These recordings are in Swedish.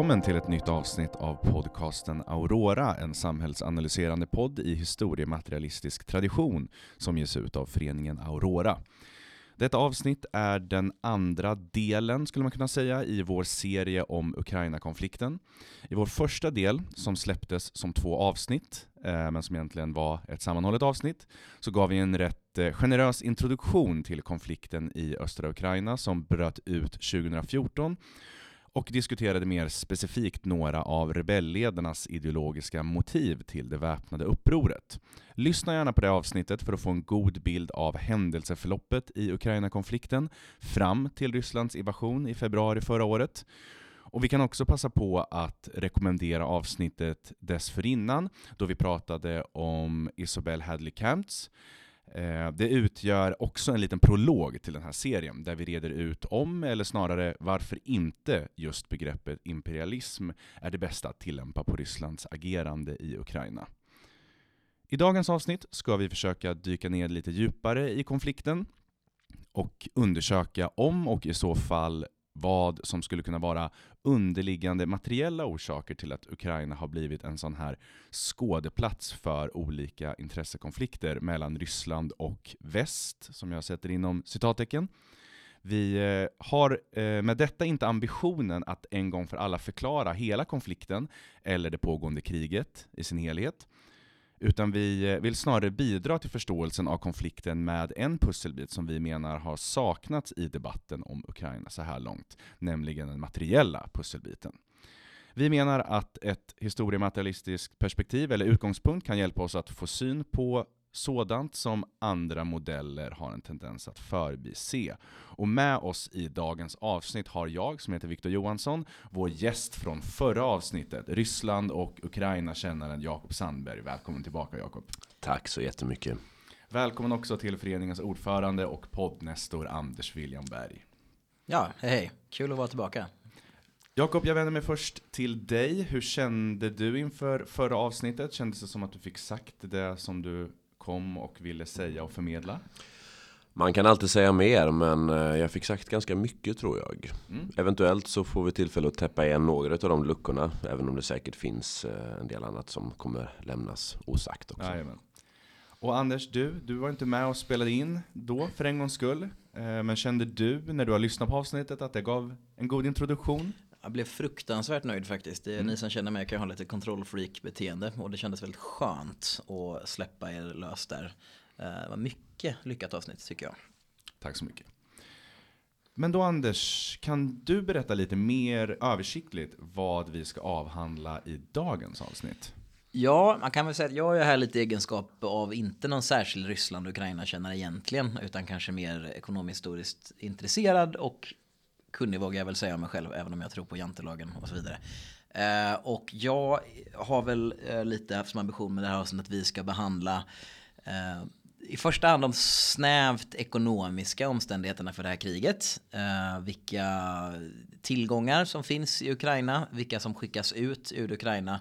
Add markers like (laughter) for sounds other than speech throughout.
välkommen till ett nytt avsnitt av podcasten Aurora, en samhällsanalyserande podd i historiematerialistisk tradition som ges ut av föreningen Aurora. Detta avsnitt är den andra delen, skulle man kunna säga, i vår serie om Ukraina-konflikten. I vår första del, som släpptes som två avsnitt, eh, men som egentligen var ett sammanhållet avsnitt, så gav vi en rätt eh, generös introduktion till konflikten i östra Ukraina som bröt ut 2014 och diskuterade mer specifikt några av rebellledarnas ideologiska motiv till det väpnade upproret. Lyssna gärna på det avsnittet för att få en god bild av händelseförloppet i Ukraina-konflikten fram till Rysslands invasion i februari förra året. Och vi kan också passa på att rekommendera avsnittet dessförinnan, då vi pratade om Isobel Hadley Campts, Eh, det utgör också en liten prolog till den här serien, där vi reder ut om, eller snarare varför inte just begreppet imperialism är det bästa att tillämpa på Rysslands agerande i Ukraina. I dagens avsnitt ska vi försöka dyka ner lite djupare i konflikten och undersöka om och i så fall vad som skulle kunna vara underliggande materiella orsaker till att Ukraina har blivit en sån här skådeplats för olika intressekonflikter mellan Ryssland och väst, som jag sätter inom citattecken. Vi eh, har eh, med detta inte ambitionen att en gång för alla förklara hela konflikten eller det pågående kriget i sin helhet utan vi eh, vill snarare bidra till förståelsen av konflikten med en pusselbit som vi menar har saknats i debatten om Ukraina så här långt, nämligen den materiella pusselbiten. Vi menar att ett historiematerialistiskt perspektiv eller utgångspunkt kan hjälpa oss att få syn på sådant som andra modeller har en tendens att förbise. Och med oss i dagens avsnitt har jag, som heter Viktor Johansson, vår gäst från förra avsnittet, Ryssland och Ukraina-kännaren Jakob Sandberg. Välkommen tillbaka Jakob. Tack så jättemycket. Välkommen också till föreningens ordförande och poddnestor Anders William Berg. Ja, hej, kul att vara tillbaka. Jakob, jag vänder mig först till dig. Hur kände du inför förra avsnittet? Kändes det som att du fick sagt det som du kom och ville säga och förmedla? Man kan alltid säga mer men eh, jag fick sagt ganska mycket tror jag. Mm. Eventuellt så får vi tillfälle att täppa igen några av de luckorna. Även om det säkert finns eh, en del annat som kommer lämnas osagt också. Jajamän. Och Anders, du, du var inte med och spelade in då för en gångs skull. Eh, men kände du när du har lyssnat på avsnittet att det gav en god introduktion? Jag blev fruktansvärt nöjd faktiskt. Det, mm. Ni som känner mig kan ha lite kontrollfreak beteende och det kändes väldigt skönt att släppa er lös där. Eh, det var mycket lyckat avsnitt tycker jag. Tack så mycket. Men då Anders, kan du berätta lite mer översiktligt vad vi ska avhandla i dagens avsnitt? Ja, man kan väl säga att jag är här lite i egenskap av inte någon särskild Ryssland och Ukraina-kännare egentligen, utan kanske mer ekonomihistoriskt intresserad och kunnig vågar jag väl säga om mig själv, även om jag tror på jantelagen och så vidare. Eh, och jag har väl eh, lite haft som ambition med det här avsnittet att vi ska behandla eh, i första hand de snävt ekonomiska omständigheterna för det här kriget. Eh, vilka tillgångar som finns i Ukraina, vilka som skickas ut ur Ukraina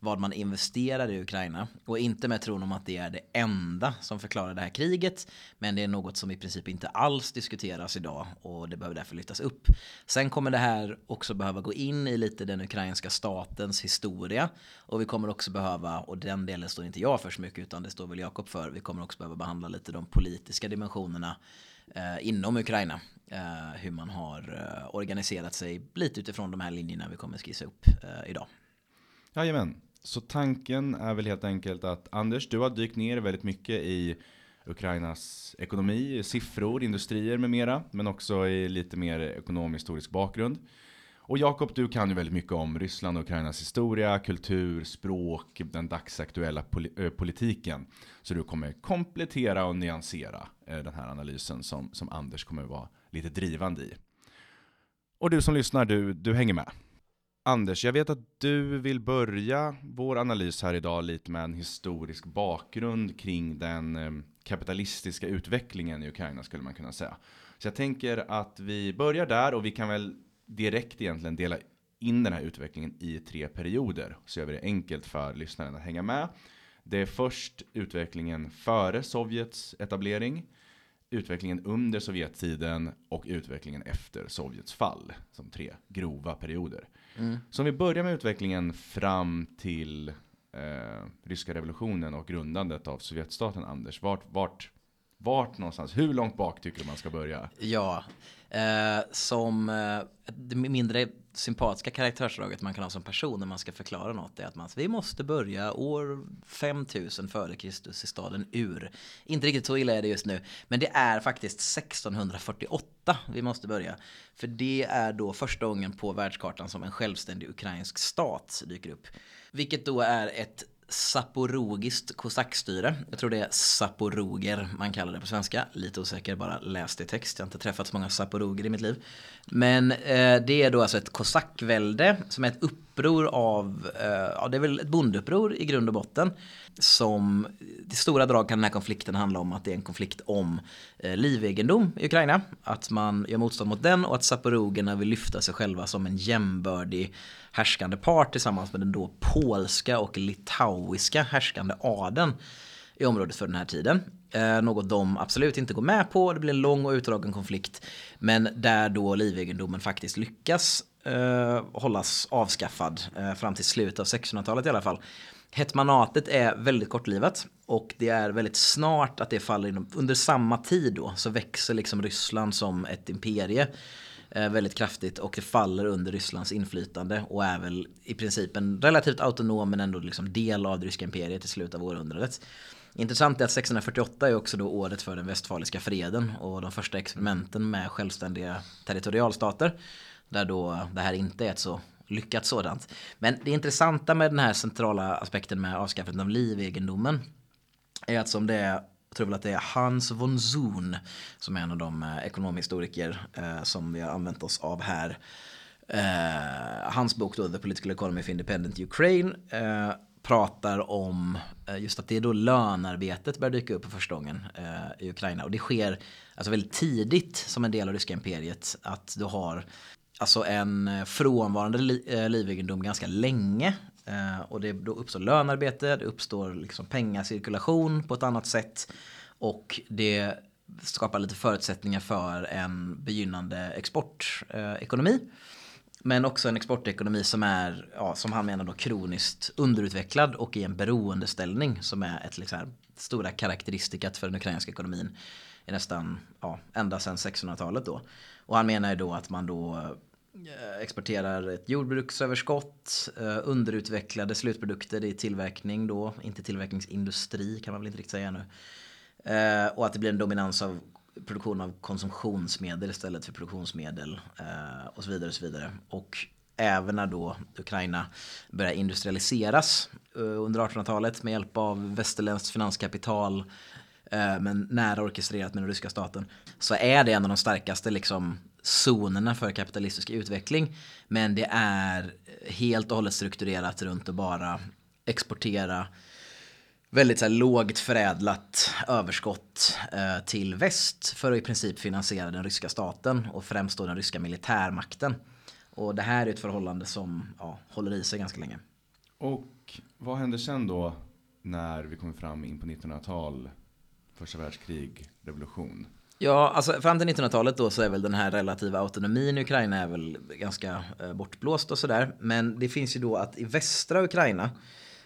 vad man investerar i Ukraina. Och inte med tron om att det är det enda som förklarar det här kriget. Men det är något som i princip inte alls diskuteras idag och det behöver därför lyftas upp. Sen kommer det här också behöva gå in i lite den ukrainska statens historia. Och vi kommer också behöva, och den delen står inte jag för så mycket utan det står väl Jakob för. Vi kommer också behöva behandla lite de politiska dimensionerna eh, inom Ukraina. Eh, hur man har eh, organiserat sig lite utifrån de här linjerna vi kommer skissa upp eh, idag. Jajamän. Så tanken är väl helt enkelt att Anders, du har dykt ner väldigt mycket i Ukrainas ekonomi, siffror, industrier med mera, men också i lite mer ekonomisk-historisk bakgrund. Och Jakob, du kan ju väldigt mycket om Ryssland och Ukrainas historia, kultur, språk, den dagsaktuella eh, politiken. Så du kommer komplettera och nyansera eh, den här analysen som, som Anders kommer vara lite drivande i. Och du som lyssnar, du, du hänger med. Anders, jag vet att du vill börja vår analys här idag lite med en historisk bakgrund kring den eh, kapitalistiska utvecklingen i Ukraina skulle man kunna säga. Så jag tänker att vi börjar där och vi kan väl direkt egentligen dela in den här utvecklingen i tre perioder. Så gör vi det enkelt för lyssnaren att hänga med. Det är först utvecklingen före Sovjets etablering, utvecklingen under Sovjettiden och utvecklingen efter Sovjets fall. Som tre grova perioder. Mm. Så om vi börjar med utvecklingen fram till eh, ryska revolutionen och grundandet av Sovjetstaten, Anders. Vart, vart, vart någonstans, hur långt bak tycker du man ska börja? Ja, eh, som eh, det mindre sympatiska karaktärsdraget man kan ha som person när man ska förklara något är att man, vi måste börja år 5000 före Kristus i staden Ur. Inte riktigt så illa är det just nu, men det är faktiskt 1648 vi måste börja. För det är då första gången på världskartan som en självständig ukrainsk stat dyker upp. Vilket då är ett saporogiskt kosackstyre. Jag tror det är saporoger man kallar det på svenska. Lite osäker, bara läst i text. Jag har inte träffat så många saporoger i mitt liv. Men eh, det är då alltså ett kosackvälde som är ett uppror av, eh, ja det är väl ett bondeuppror i grund och botten. Som, i stora drag kan den här konflikten handla om att det är en konflikt om eh, livegendom i Ukraina. Att man gör motstånd mot den och att saporogerna vill lyfta sig själva som en jämbördig härskande part tillsammans med den då polska och litauiska härskande adeln i området för den här tiden. Eh, något de absolut inte går med på. Det blir en lång och utdragen konflikt. Men där då livegendomen faktiskt lyckas eh, hållas avskaffad eh, fram till slutet av 1600-talet i alla fall. Hetmanatet är väldigt kortlivat och det är väldigt snart att det faller inom, under samma tid då så växer liksom Ryssland som ett imperie eh, väldigt kraftigt och det faller under Rysslands inflytande och är väl i princip en relativt autonom men ändå liksom del av det ryska imperiet i slutet av århundradet. Intressant är att 1648 är också då året för den västfaliska freden och de första experimenten med självständiga territorialstater. Där då det här inte är ett så lyckat sådant. Men det intressanta med den här centrala aspekten med avskaffandet av livegendomen är att som det är jag tror väl att det är Hans von Zoon som är en av de eh, ekonomhistoriker eh, som vi har använt oss av här. Eh, hans bok då, The Political Economy of Independent Ukraine eh, pratar om eh, just att det är då lönarbetet börjar dyka upp för första gången eh, i Ukraina. Och det sker alltså väldigt tidigt som en del av ryska imperiet. Att du har alltså en eh, frånvarande li eh, livegendom ganska länge. Eh, och det, då uppstår lönarbete, det uppstår liksom pengacirkulation på ett annat sätt. Och det skapar lite förutsättningar för en begynnande exportekonomi. Men också en exportekonomi som är, ja, som han menar då, kroniskt underutvecklad och i en beroendeställning som är ett liksom, stora karaktäristikat för den ukrainska ekonomin i nästan, ja, ända sedan 1600-talet då. Och han menar ju då att man då Eh, exporterar ett jordbruksöverskott, eh, underutvecklade slutprodukter i tillverkning då, inte tillverkningsindustri kan man väl inte riktigt säga nu. Eh, och att det blir en dominans av produktion av konsumtionsmedel istället för produktionsmedel och så vidare. Och så vidare. Och även när då Ukraina börjar industrialiseras under 1800-talet med hjälp av västerländskt finanskapital men nära orkestrerat med den ryska staten så är det en av de starkaste liksom, zonerna för kapitalistisk utveckling. Men det är helt och hållet strukturerat runt att bara exportera väldigt så här, lågt förädlat överskott eh, till väst för att i princip finansiera den ryska staten och främst då den ryska militärmakten. Och det här är ett förhållande som ja, håller i sig ganska länge. Och vad händer sen då när vi kommer fram in på 1900-tal, första världskrig, revolution? Ja, alltså fram till 1900-talet då så är väl den här relativa autonomin i Ukraina är väl ganska eh, bortblåst och sådär. Men det finns ju då att i västra Ukraina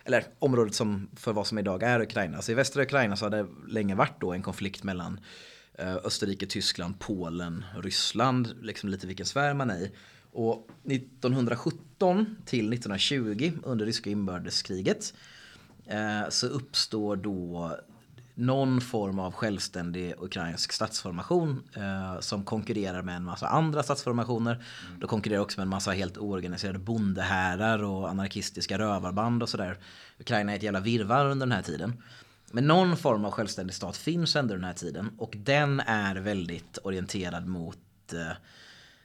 eller området som för vad som idag är Ukraina. Så i västra Ukraina så har det länge varit då en konflikt mellan eh, Österrike, Tyskland, Polen, Ryssland, liksom lite vilken sfär man är i. Och 1917 till 1920 under ryska inbördeskriget eh, så uppstår då någon form av självständig ukrainsk statsformation eh, som konkurrerar med en massa andra statsformationer. Mm. De konkurrerar också med en massa helt oorganiserade bondehärar och anarkistiska rövarband och sådär. Ukraina är ett jävla virvar under den här tiden. Men någon form av självständig stat finns under den här tiden och den är väldigt orienterad mot, eh,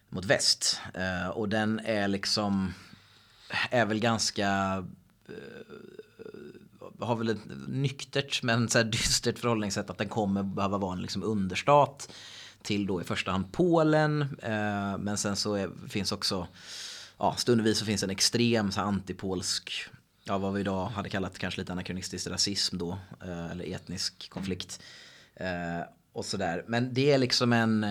mot väst. Eh, och den är liksom, är väl ganska eh, har väl ett nyktert men så här dystert förhållningssätt att den kommer behöva vara en liksom understat till då i första hand Polen. Eh, men sen så är, finns också, ja stundvis så finns en extrem så här, antipolsk, ja vad vi idag hade kallat kanske lite anakronistisk rasism då, eh, eller etnisk konflikt. Eh, och sådär. Men det är liksom en,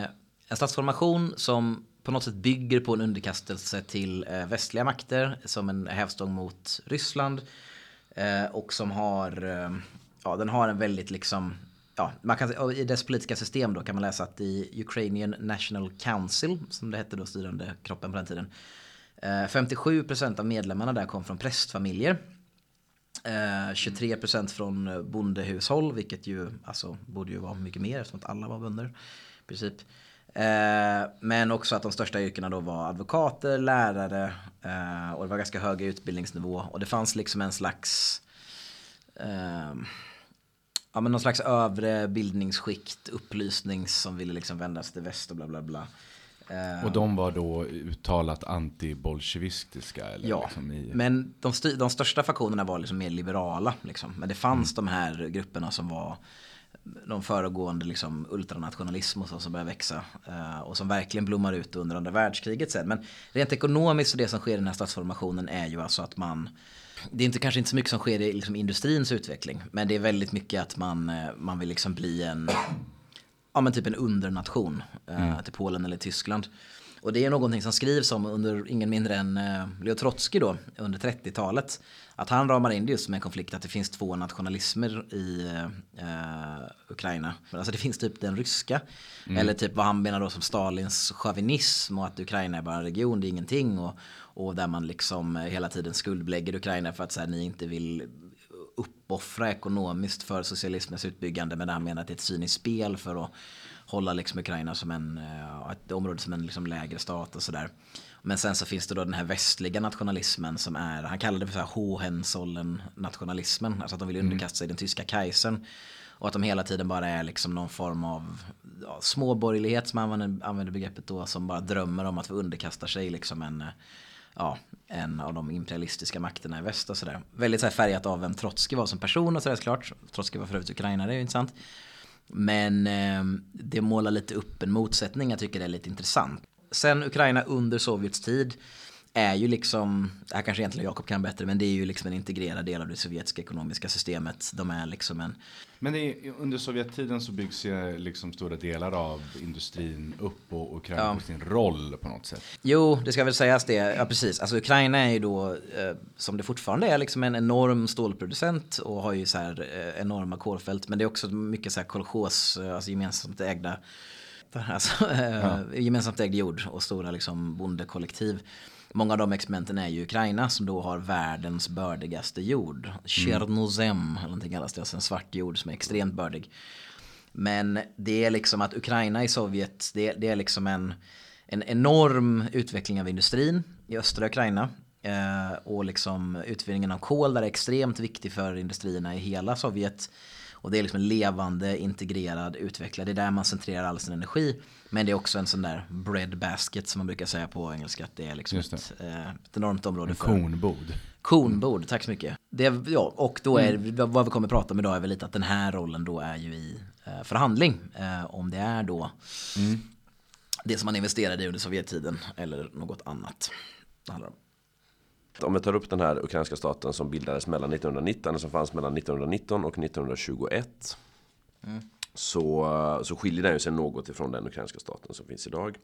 en statsformation som på något sätt bygger på en underkastelse till eh, västliga makter som en hävstång mot Ryssland. Eh, och som har, eh, ja den har en väldigt liksom, ja man kan, i dess politiska system då kan man läsa att i Ukrainian National Council, som det hette då styrande kroppen på den tiden, eh, 57% av medlemmarna där kom från prästfamiljer. 23% från bondehushåll, vilket ju alltså, borde ju vara mycket mer eftersom att alla var bönder. I princip. Eh, men också att de största yrkena då var advokater, lärare eh, och det var ganska hög utbildningsnivå. Och det fanns liksom en slags eh, ja, men någon slags övre bildningsskikt, upplysning som ville liksom vändas till väst och bla bla bla. Och de var då uttalat anti-bolsjevistiska? Ja, liksom i... men de, de, största faktionerna var liksom mer liberala. Liksom. Men det fanns mm. de här grupperna som var de föregående liksom, ultranationalism och så som börjar växa. Uh, och som verkligen blommar ut under andra världskriget sen. Men rent ekonomiskt och det som sker i den här statsformationen är ju alltså att man det är inte, kanske inte så mycket som sker i liksom, industrins utveckling. Men det är väldigt mycket att man, eh, man vill liksom bli en, ja men typ en undernation uh, mm. till Polen eller Tyskland. Och det är någonting som skrivs om under ingen mindre än Leo Trotsky då under 30-talet. Att han ramar in det just som en konflikt att det finns två nationalismer i uh, Ukraina. Alltså det finns typ den ryska. Mm. Eller typ vad han menar då som Stalins chauvinism och att Ukraina är bara en region, det är ingenting. Och, och där man liksom hela tiden skuldbelägger Ukraina för att så här, ni inte vill uppoffra ekonomiskt för socialismens utbyggande. Men han menar att det är ett cyniskt spel för att hålla liksom Ukraina som en, uh, ett område som en liksom lägre stat och sådär. Men sen så finns det då den här västliga nationalismen som är, han kallar det för Hohenzollern nationalismen. Alltså att de vill mm. underkasta sig den tyska kejsaren. Och att de hela tiden bara är liksom någon form av ja, småborgerlighet som använder, använder begreppet då. Som bara drömmer om att få underkasta sig liksom en, ja, en av de imperialistiska makterna i väst och sådär. Väldigt så färgat av vem Trotsky var som person och sådär såklart. Trotsky var för övrigt ukrainare, det är ju intressant. Men eh, det målar lite upp en motsättning, jag tycker det är lite intressant sen Ukraina under Sovjets tid är ju liksom, det här kanske egentligen Jakob kan bättre, men det är ju liksom en integrerad del av det sovjetiska ekonomiska systemet. De är liksom en... Men är, under Sovjettiden så byggs ju liksom stora delar av industrin upp och Ukraina ja. sin roll på något sätt. Jo, det ska väl sägas det. Ja, precis. Alltså Ukraina är ju då, eh, som det fortfarande är, liksom en enorm stålproducent och har ju så här eh, enorma kolfält. Men det är också mycket så här kolchos, eh, alltså gemensamt ägda Alltså, eh, ja. gemensamt ägd jord och stora liksom, bondekollektiv. Många av de experimenten är ju Ukraina som då har världens bördigaste jord. Tjernozem mm. eller någonting kallas det. Alltså en svart jord som är extremt bördig. Men det är liksom att Ukraina i Sovjet, det, det är liksom en, en enorm utveckling av industrin i östra Ukraina. Eh, och liksom utvinningen av kol där är extremt viktig för industrierna i hela Sovjet. Och det är liksom en levande, integrerad, utvecklad. Det är där man centrerar all sin energi. Men det är också en sån där bread basket som man brukar säga på engelska. Att det är liksom det. Ett, eh, ett enormt område. En för kornbod. Kornbord, tack så mycket. Det, ja, och då är mm. vad vi kommer att prata om idag är väl lite att den här rollen då är ju i eh, förhandling. Eh, om det är då mm. det som man investerade i under Sovjettiden eller något annat. Det handlar om. Om vi tar upp den här ukrainska staten som bildades mellan 1919, som fanns mellan 1919 och 1921. Mm. Så, så skiljer den sig något ifrån den ukrainska staten som finns idag.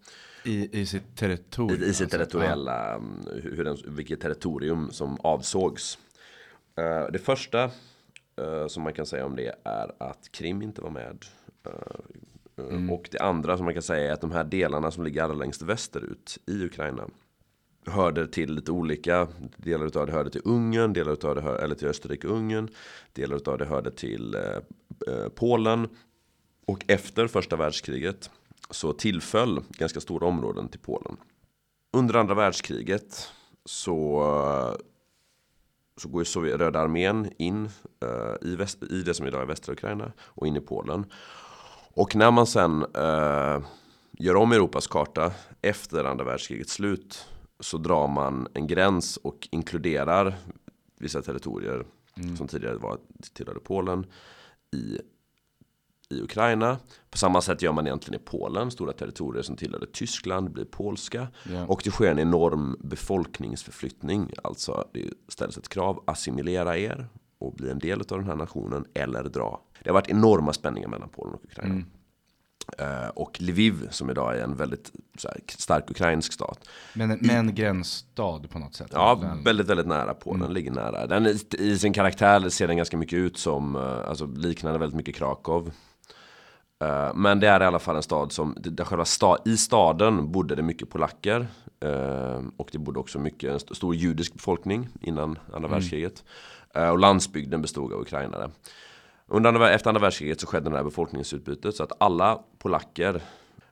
I, i sitt territorium? I, i sitt alltså. territoriella, mm, hur den, vilket territorium som avsågs. Uh, det första uh, som man kan säga om det är att Krim inte var med. Uh, mm. Och det andra som man kan säga är att de här delarna som ligger allra längst västerut i Ukraina hörde till lite olika. Delar av det hörde till Ungern, delar av det hörde, eller till Österrike-Ungern. Delar av det hörde till eh, eh, Polen. Och efter första världskriget så tillföll ganska stora områden till Polen. Under andra världskriget så, så går Sovjet, Röda armén in eh, i, väst, i det som idag är västra Ukraina och in i Polen. Och när man sen eh, gör om Europas karta efter andra världskrigets slut så drar man en gräns och inkluderar vissa territorier mm. som tidigare var tillhörde Polen i, i Ukraina. På samma sätt gör man egentligen i Polen. Stora territorier som tillhörde Tyskland blir polska. Yeah. Och det sker en enorm befolkningsförflyttning. Alltså det ställs ett krav, assimilera er och bli en del av den här nationen eller dra. Det har varit enorma spänningar mellan Polen och Ukraina. Mm. Eh, och Lviv som idag är en väldigt här, stark ukrainsk stat. Men, men en gränsstad på något sätt? Ja, den... väldigt, väldigt nära på mm. den, ligger nära. Den i sin karaktär ser den ganska mycket ut som, eh, alltså liknande väldigt mycket Krakow. Eh, men det är i alla fall en stad som, där själva sta, i staden bodde det mycket polacker. Och det bodde också mycket, en stor judisk befolkning innan andra mm. världskriget. Och landsbygden bestod av ukrainare. Under, efter andra världskriget så skedde det här befolkningsutbytet så att alla polacker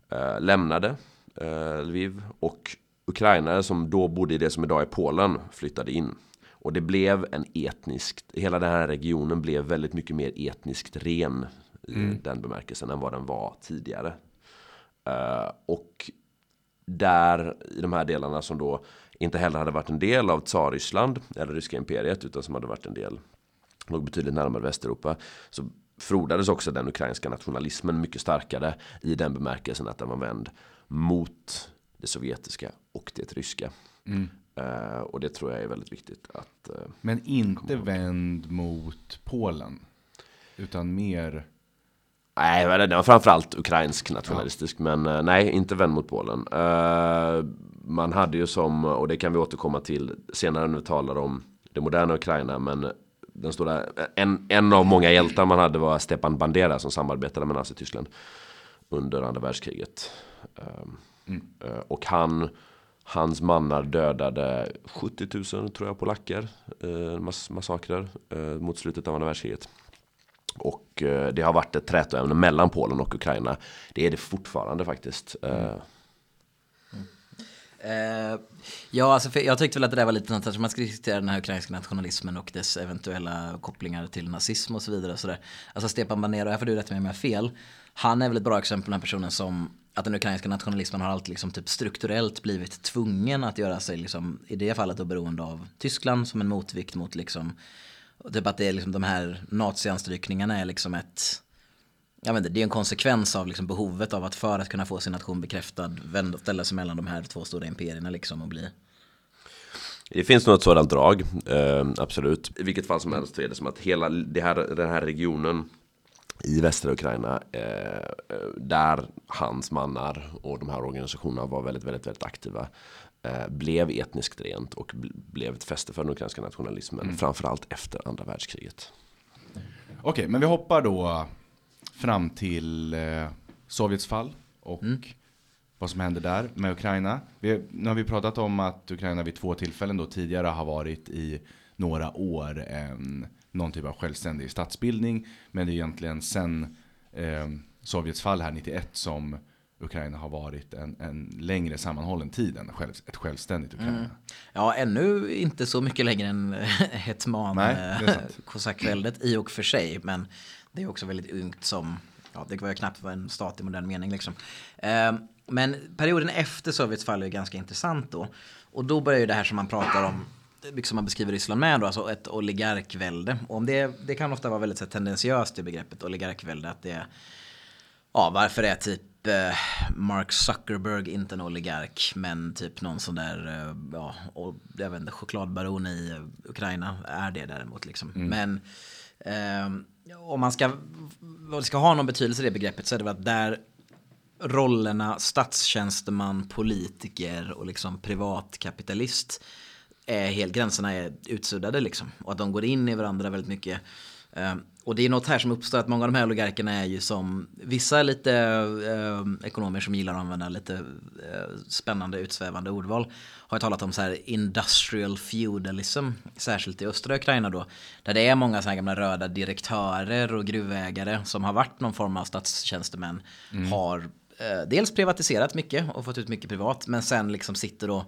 eh, lämnade eh, Lviv och ukrainare som då bodde i det som idag är Polen flyttade in. Och det blev en etnisk, hela den här regionen blev väldigt mycket mer etniskt ren mm. i den bemärkelsen än vad den var tidigare. Uh, och där i de här delarna som då inte heller hade varit en del av Tsarryssland eller ryska imperiet utan som hade varit en del låg betydligt närmare Västeuropa, så frodades också den ukrainska nationalismen mycket starkare i den bemärkelsen att den var vänd mot det sovjetiska och det ryska. Mm. Uh, och det tror jag är väldigt viktigt att uh, Men inte vänd mot Polen? Utan mer? Nej, den var framförallt ukrainsk nationalistisk. Ja. Men uh, nej, inte vänd mot Polen. man hade ju som, och det kan vi återkomma till senare när vi talar om det moderna Ukraina. Men den stora, en, en av många hjältar man hade var Stepan Bandera som samarbetade med Nazityskland under andra världskriget. Ehm, mm. Eh, och han, hans mannar dödade 70 000 tror jag polacker, eh, mass, massakrer eh, mot slutet av andra världskriget. Och det har varit ett trätoämne mellan Polen och Ukraina. Det är det fortfarande faktiskt. Mm. Uh, ja, alltså jag tyckte väl att det där var lite något, man ska diskutera den här ukrainska nationalismen och dess eventuella kopplingar till nazism och så vidare. Och så där. Alltså Stepan Banero, här får du rätta mig om jag har fel. Han är väl ett bra exempel på den här personen som att den ukrainska nationalismen har alltid liksom typ strukturellt blivit tvungen att göra sig, liksom, i det fallet då beroende av Tyskland som en motvikt mot liksom, typ att det är liksom de här nazianstrykningarna är liksom ett jag vet inte, det är en konsekvens av liksom behovet av att för att kunna få sin nation bekräftad vända och ställa sig mellan de här två stora imperierna liksom och bli det finns nog ett sådant drag, eh, absolut. I vilket fall som helst så är det som att hela det här, den här regionen i västra Ukraina, eh, där hans mannar och de här organisationerna var väldigt, väldigt, väldigt aktiva, eh, blev etniskt rent och blev ett fäste för den ukrainska nationalismen, mm. framförallt efter andra världskriget. Okej, men vi hoppar då fram till eh, Sovjets fall och mm. vad som händer där med Ukraina. Vi, nu har vi pratat om att Ukraina vid två tillfällen då tidigare har varit i några år en, någon typ av självständig statsbildning. Men det är egentligen sen eh, Sovjets fall här 91 som Ukraina har varit en, en längre sammanhållen tid än själv, ett självständigt Ukraina. Mm. Ja, ännu inte så mycket längre än (laughs) Hetman, eh, kosackväldet i och för sig. Men det är också väldigt ungt som, ja det var ju knappt en stat i modern mening liksom. Eh, men perioden efter Sovjets fall är ganska intressant då. Och då börjar ju det här som man pratar om, liksom man beskriver Ryssland med då, alltså ett oligarkvälde. Och om det, det kan ofta vara väldigt så, tendensiöst i begreppet oligarkvälde, att det är, ja varför är typ eh, Mark Zuckerberg inte en oligark men typ någon sån där, eh, ja, och, jag vet inte, chokladbaron i Ukraina är det däremot liksom. Mm. Men eh, om man ska, vad ska ha någon betydelse i det begreppet så är det väl att där rollerna statstjänsteman, politiker och liksom privatkapitalist är helt, gränserna är utsuddade liksom. Och att de går in i varandra väldigt mycket. Ehm, och det är något här som uppstår att många av de här oligarkerna är ju som vissa lite eh, ekonomer som gillar att använda lite eh, spännande utsvävande ordval har talat om så här industrial feudalism särskilt i östra Ukraina då där det är många så här gamla röda direktörer och gruvägare som har varit någon form av statstjänstemän mm. har eh, dels privatiserat mycket och fått ut mycket privat men sen liksom sitter då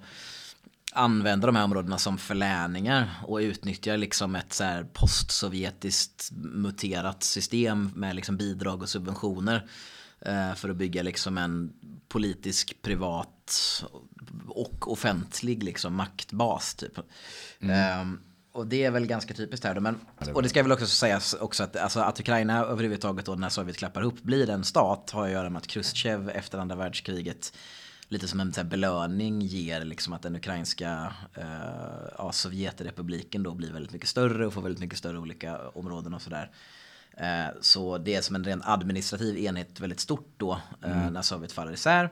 använder de här områdena som förläningar och utnyttjar liksom ett så här postsovjetiskt muterat system med liksom bidrag och subventioner eh, för att bygga liksom en politisk, privat och offentlig liksom maktbas typ. Mm. Um, och det är väl ganska typiskt här då. Men, och det ska väl också sägas också att, alltså, att Ukraina överhuvudtaget då när Sovjet klappar upp blir en stat har att göra med att Khrushchev efter andra världskriget lite som en här, belöning ger liksom att den ukrainska eh, ja, Sovjetrepubliken då blir väldigt mycket större och får väldigt mycket större olika områden och sådär. Eh, så det är som en ren administrativ enhet väldigt stort då mm. när Sovjet faller isär.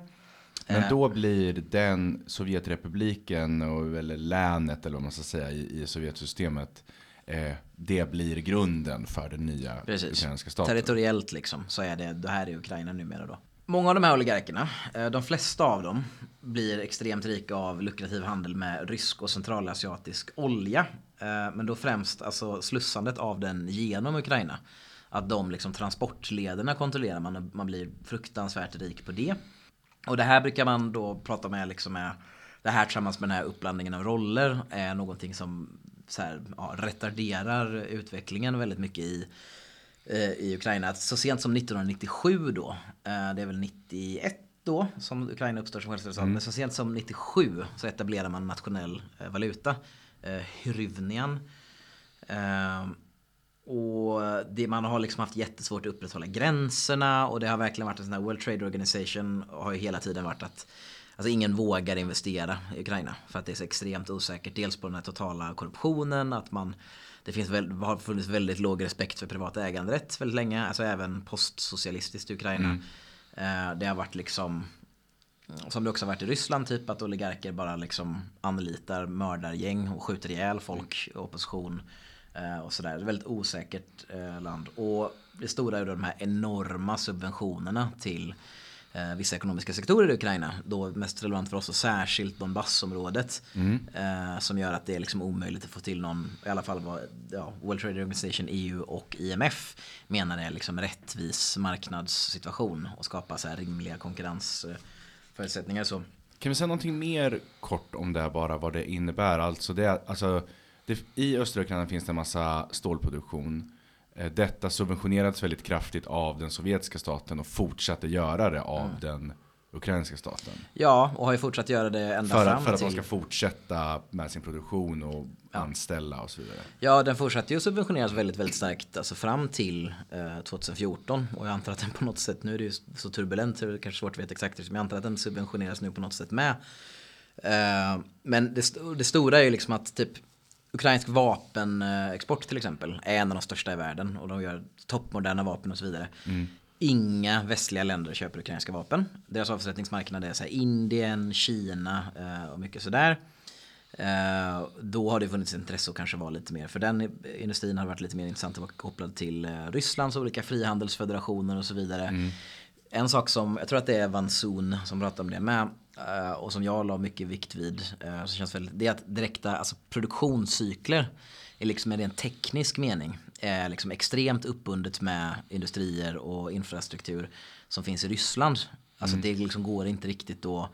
Men då blir den Sovjetrepubliken och, eller länet eller vad man ska säga i, i Sovjetsystemet eh, det blir grunden för den nya Precis. ukrainska staten. Territoriellt liksom så är det, det här är Ukraina numera då. Många av de här oligarkerna, eh, de flesta av dem blir extremt rika av lukrativ handel med rysk och centralasiatisk olja. Eh, men då främst alltså slussandet av den genom Ukraina. Att de liksom transportlederna kontrollerar man man blir fruktansvärt rik på det. Och det här brukar man då prata med liksom med det här tillsammans med den här uppblandningen av roller är någonting som så här, ja, retarderar utvecklingen väldigt mycket i, i Ukraina. Så sent som 1997 då, eh, det är väl 91 då som Ukraina uppstår som självständig mm. men så sent som 97 så etablerar man nationell eh, valuta, hryvnian. Och det, man har liksom haft jättesvårt att upprätthålla gränserna och det har verkligen varit en sån här World Trade Organization har ju hela tiden varit att Alltså ingen vågar investera i Ukraina för att det är så extremt osäkert. Dels på den här totala korruptionen, att man det finns väl, har funnits väldigt låg respekt för privat äganderätt väldigt länge. Alltså även postsocialistiskt i Ukraina. Mm. Det har varit liksom som det också har varit i Ryssland, typ att oligarker bara liksom anlitar mördargäng och skjuter ihjäl folk, opposition eh, och sådär. Det är ett väldigt osäkert eh, land. Och det stora är de här enorma subventionerna till eh, vissa ekonomiska sektorer i Ukraina. Då mest relevant för oss och särskilt Donbassområdet. Mm. Eh, som gör att det är liksom omöjligt att få till någon, i alla fall vad ja, World Trade Organization, EU och IMF menar är liksom rättvis marknadssituation och skapa så här rimliga konkurrensförutsättningar. Så. Kan vi säga någonting mer kort om det här bara, vad det innebär? Alltså, det, alltså det, I östra Ukraina finns det en massa stålproduktion. Eh, detta subventionerades väldigt kraftigt av den sovjetiska staten och fortsatte göra det av mm. den ukrainska staten. Ja, och har ju fortsatt göra det ända för, fram till... För att man ska fortsätta med sin produktion och ja. anställa och så vidare. Ja, den fortsatte ju subventioneras väldigt, väldigt starkt alltså fram till eh, 2014. Och jag antar att den på något sätt, nu är det ju så turbulent så det är kanske svårt att veta exakt, men jag antar att den subventioneras nu på något sätt med. Eh, men det, det stora är ju liksom att typ Ukrainsk vapenexport till exempel är en av de största i världen och de gör toppmoderna vapen och så vidare. Mm. Inga västliga länder köper ukrainska vapen. Deras avsättningsmarknad är så Indien, Kina eh, och mycket sådär. Eh, då har det funnits intresse att kanske vara lite mer, för den industrin har varit lite mer intressant att vara kopplad till eh, Rysslands olika frihandelsfederationer och så vidare. Mm. En sak som, jag tror att det är Van Soon som pratar om det med, och som jag la mycket vikt vid. Uh, så känns väldigt, det är att direkta alltså produktionscykler är liksom i en teknisk mening är liksom extremt uppbundet med industrier och infrastruktur som finns i Ryssland. Alltså mm. det liksom går inte riktigt då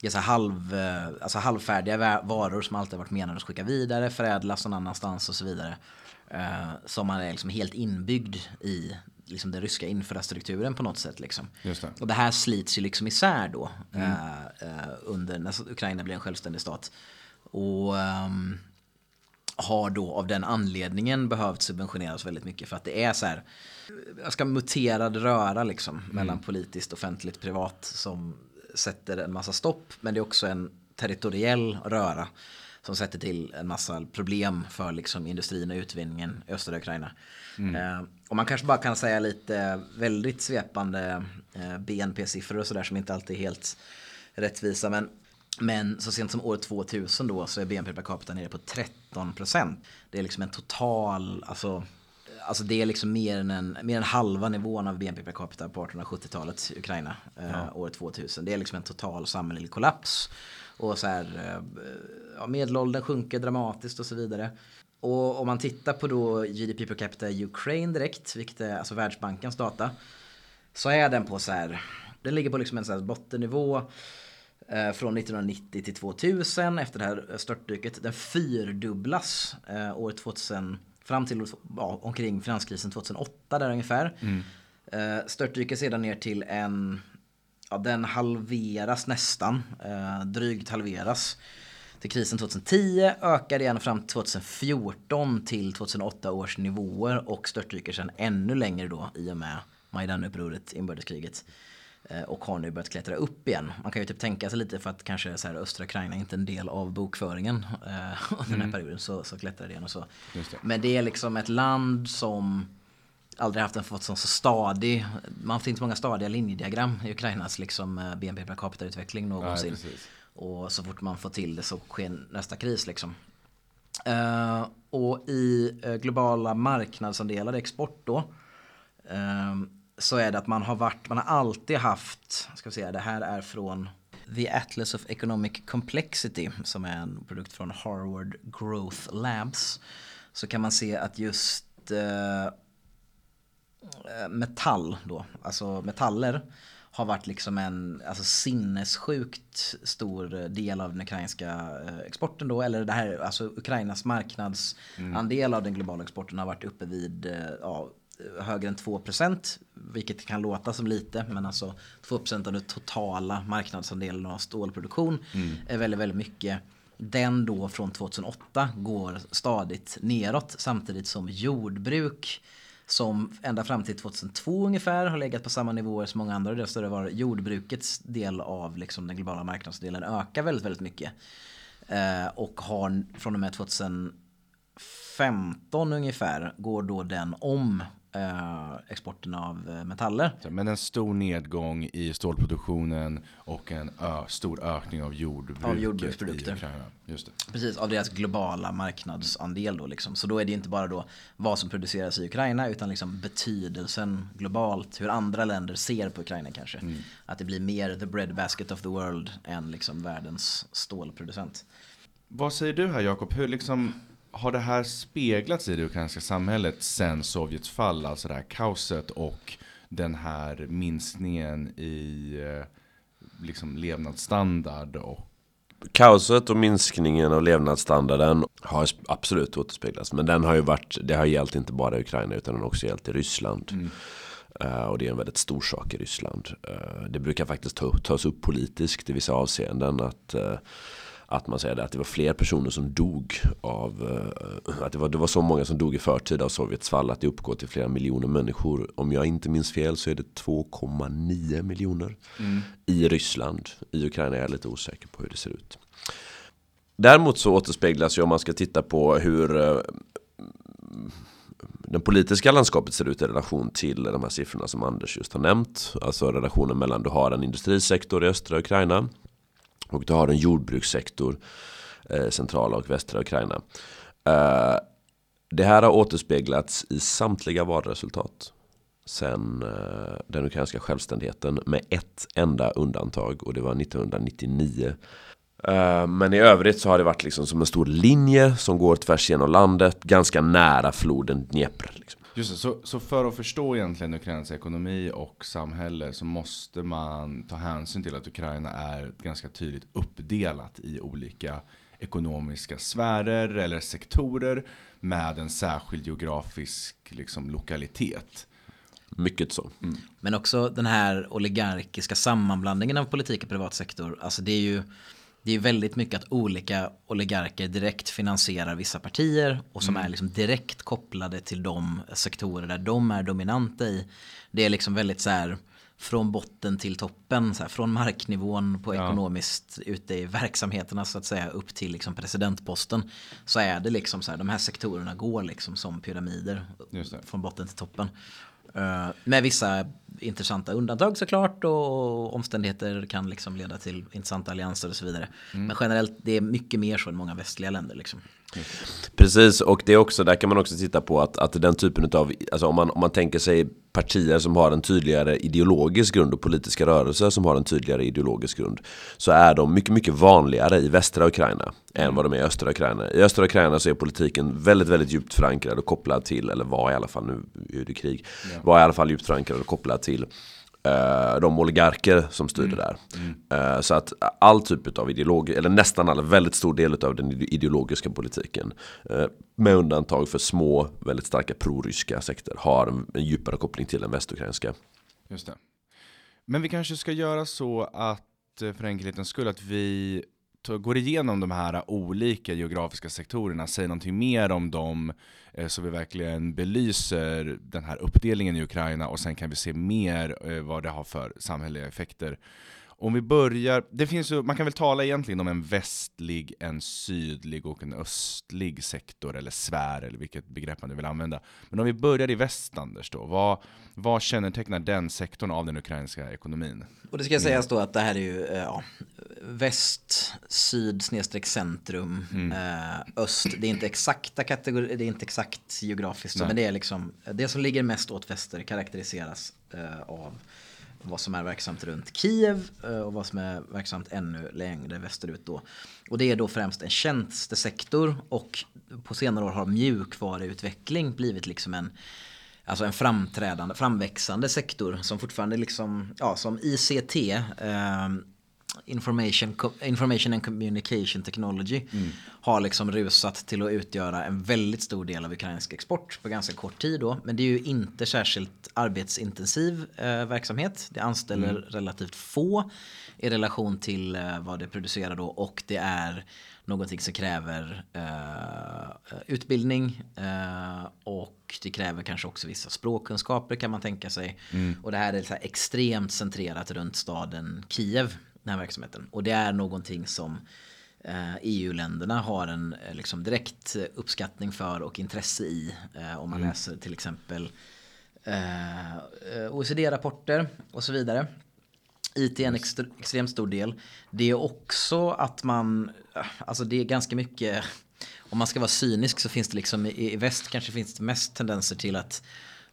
det är så halv, eh, alltså halvfärdiga varor som alltid varit menade att skicka vidare, förädlas någon annanstans och så vidare. Som man är liksom helt inbyggd i liksom den ryska infrastrukturen på något sätt. Liksom. Det. Och det här slits ju liksom isär då mm. eh, under när Ukraina blir en självständig stat. Och um, har då av den anledningen behövt subventioneras väldigt mycket för att det är så här jag ska muterad röra liksom mm. mellan politiskt, offentligt, privat som sätter en massa stopp. Men det är också en territoriell röra som sätter till en massa problem för liksom industrin och utvinningen i östra Ukraina. Mm. Eh, och man kanske bara kan säga lite väldigt svepande eh, BNP-siffror och sådär som inte alltid är helt rättvisa. Men, men så sent som år 2000 då så är BNP per capita nere på 13 procent. Det är liksom en total, alltså Alltså det är liksom mer än, en, mer än halva nivån av BNP per capita på 1870-talet i Ukraina. Eh, ja. år 2000. Det är liksom en total samhällelig kollaps. Och så här, eh, ja, medelåldern sjunker dramatiskt och så vidare. Och om man tittar på då GDP per capita i Ukraine direkt, vilket är alltså Världsbankens data. Så är den på så här, den ligger på liksom en så här bottennivå eh, från 1990 till 2000 efter det här störtdyket. Den fyrdubblas eh, år 2000 fram till ja, omkring finanskrisen 2008 där ungefär. Mm. Eh, störtdyker sedan ner till en, ja den halveras nästan, eh, drygt halveras till krisen 2010, ökar igen fram till 2014 till 2008 års nivåer och störtdyker sen ännu längre då i och med Majdanupproret, inbördeskriget. Eh, och har nu börjat klättra upp igen. Man kan ju typ tänka sig lite för att kanske så här, östra Ukraina inte är en del av bokföringen eh, (laughs) under den här mm. perioden så, så klättrar det igen och så. Det. Men det är liksom ett land som aldrig haft en fått sån så stadig, man har haft inte många stadiga linjediagram i Ukrainas liksom eh, BNP per capita-utveckling någonsin. Nej, och så fort man får till det så sker nästa kris liksom. Uh, och i uh, globala marknadsandelar, export då, uh, så är det att man har varit, man har alltid haft, ska vi säga, det här är från The Atlas of Economic Complexity som är en produkt från Harvard Growth Labs. Så kan man se att just eh, metall då, alltså metaller har varit liksom en alltså sinnessjukt stor del av den ukrainska eh, exporten då. Eller det här, alltså Ukrainas marknadsandel mm. av den globala exporten har varit uppe vid eh, ja, högre än 2%. Vilket kan låta som lite men alltså 2% av den totala marknadsandelen av stålproduktion mm. är väldigt, väldigt mycket. Den då från 2008 går stadigt neråt samtidigt som jordbruk som ända fram till 2002 ungefär har legat på samma nivåer som många andra Och Det var jordbrukets del av liksom den globala marknadsdelen ökar väldigt, väldigt mycket. Eh, och har från och med 2015 ungefär går då den om exporten av eh, metaller. Men en stor nedgång i stålproduktionen och en stor ökning av jordbruket av jordbruksprodukter. Just det. Precis, av deras globala marknadsandel då liksom. Så då är det inte bara då vad som produceras i Ukraina utan liksom betydelsen globalt, hur andra länder ser på Ukraina kanske. Mm. Att det blir mer the breadbasket of the world än liksom världens stålproducent. Vad säger du här Jakob? Hur liksom har det här speglats i det ukrainska samhället sen Sovjets fall, alltså det här kaoset och den här minskningen i eh, liksom levnadsstandard och Kaoset och minskningen av levnadsstandarden har absolut återspeglats. Men den har ju varit, det har gällt inte bara i Ukraina utan den har också gällt i Ryssland. Mm. Uh, och det är en väldigt stor sak i Ryssland. Uh, det brukar faktiskt ta, tas upp politiskt i vissa avseenden. att uh, att man säger att det var fler personer som dog av eh, att det var, det var så många som dog i förtid av Sovjets fall att det uppgår till flera miljoner människor. Om jag inte minns fel så är det 2,9 miljoner mm. i Ryssland. I Ukraina är jag lite osäker på hur det ser ut. Däremot så återspeglas ju om man ska titta på hur eh, den politiska landskapet ser ut i relation till de här siffrorna som Anders just har nämnt. Alltså relationen mellan du har en industrisektor i östra Ukraina och du har en jordbrukssektor eh, centrala och västra Ukraina. Eh, det här har återspeglats i samtliga valresultat sen eh, den ukrainska självständigheten med ett enda undantag och det var 1999. Eh, men i övrigt så har det varit liksom som en stor linje som går tvärs genom landet ganska nära floden Dnepr. Liksom. Just det, så, så för att förstå egentligen Ukrainas ekonomi och samhälle så måste man ta hänsyn till att Ukraina är ganska tydligt uppdelat i olika ekonomiska sfärer eller sektorer med en särskild geografisk liksom, lokalitet. Mycket så. Mm. Men också den här oligarkiska sammanblandningen av politik och privat sektor. Alltså det är ju det är väldigt mycket att olika oligarker direkt finansierar vissa partier och som mm. är liksom direkt kopplade till de sektorer där de är dominanta i. Det är liksom väldigt så här från botten till toppen, så här, från marknivån på ja. ekonomiskt ute i verksamheterna så att säga upp till liksom presidentposten. Så är det liksom så här, de här sektorerna går liksom som pyramider från botten till toppen. Uh, med vissa intressanta undantag såklart och omständigheter kan liksom leda till intressanta allianser och så vidare. Mm. Men generellt det är mycket mer så än många västliga länder. Liksom. Precis, och det är också, där kan man också titta på att, att den typen av, alltså om man, om man tänker sig partier som har en tydligare ideologisk grund och politiska rörelser som har en tydligare ideologisk grund så är de mycket, mycket vanligare i västra Ukraina än vad de är i östra Ukraina. I östra Ukraina så är politiken väldigt, väldigt djupt förankrad och kopplad till, eller var i alla fall, nu är det krig, var i alla fall djupt förankrad och kopplad till de oligarker som styrde mm. där. Mm. Uh, så att all typ av ideologi, eller nästan all, väldigt stor del av den ideologiska politiken, uh, med undantag för små, väldigt starka proryska sekter, har en, en djupare koppling till den västukrainska. Just det. Men vi kanske ska göra så att, för enkelhetens skull, att vi går igenom de här olika geografiska sektorerna, säger någonting mer om dem eh, så vi verkligen belyser den här uppdelningen i Ukraina och sen kan vi se mer eh, vad det har för samhälleliga effekter. Om vi börjar, det finns ju, man kan väl tala egentligen om en västlig, en sydlig och en östlig sektor, eller sfär, eller vilket begrepp man nu vill använda. Men om vi börjar i väst, Anders, då, vad, vad kännetecknar den sektorn av den ukrainska ekonomin? Och det ska sägas då att det här är ju eh, ja, väst, syd, snedstreck centrum, mm. eh, öst. Det är inte exakta kategorier, det är inte exakt geografiskt, så, men det är liksom det som ligger mest åt väster karaktäriseras eh, av vad som är verksamt runt Kiev eh, och vad som är verksamt ännu längre västerut då. Och det är då främst en tjänstesektor och på senare år har mjukvaruutveckling blivit liksom en Alltså en framträdande, framväxande sektor som fortfarande liksom, ja som ICT, eh, information, information and communication technology mm. har liksom rusat till att utgöra en väldigt stor del av ukrainsk export på ganska kort tid då. Men det är ju inte särskilt arbetsintensiv eh, verksamhet. Det anställer mm. relativt få i relation till eh, vad det producerar då och det är någonting som kräver eh, utbildning eh, och det kräver kanske också vissa språkkunskaper kan man tänka sig. Mm. Och det här är så här extremt centrerat runt staden Kiev den här verksamheten. Och det är någonting som EU-länderna eh, e har en eh, liksom, direkt uppskattning för och intresse i. Eh, om man mm. läser till exempel OECD-rapporter och så vidare. IT är en extre extremt stor del. Det är också att man, alltså det är ganska mycket, om man ska vara cynisk så finns det liksom i, i väst kanske finns det mest tendenser till att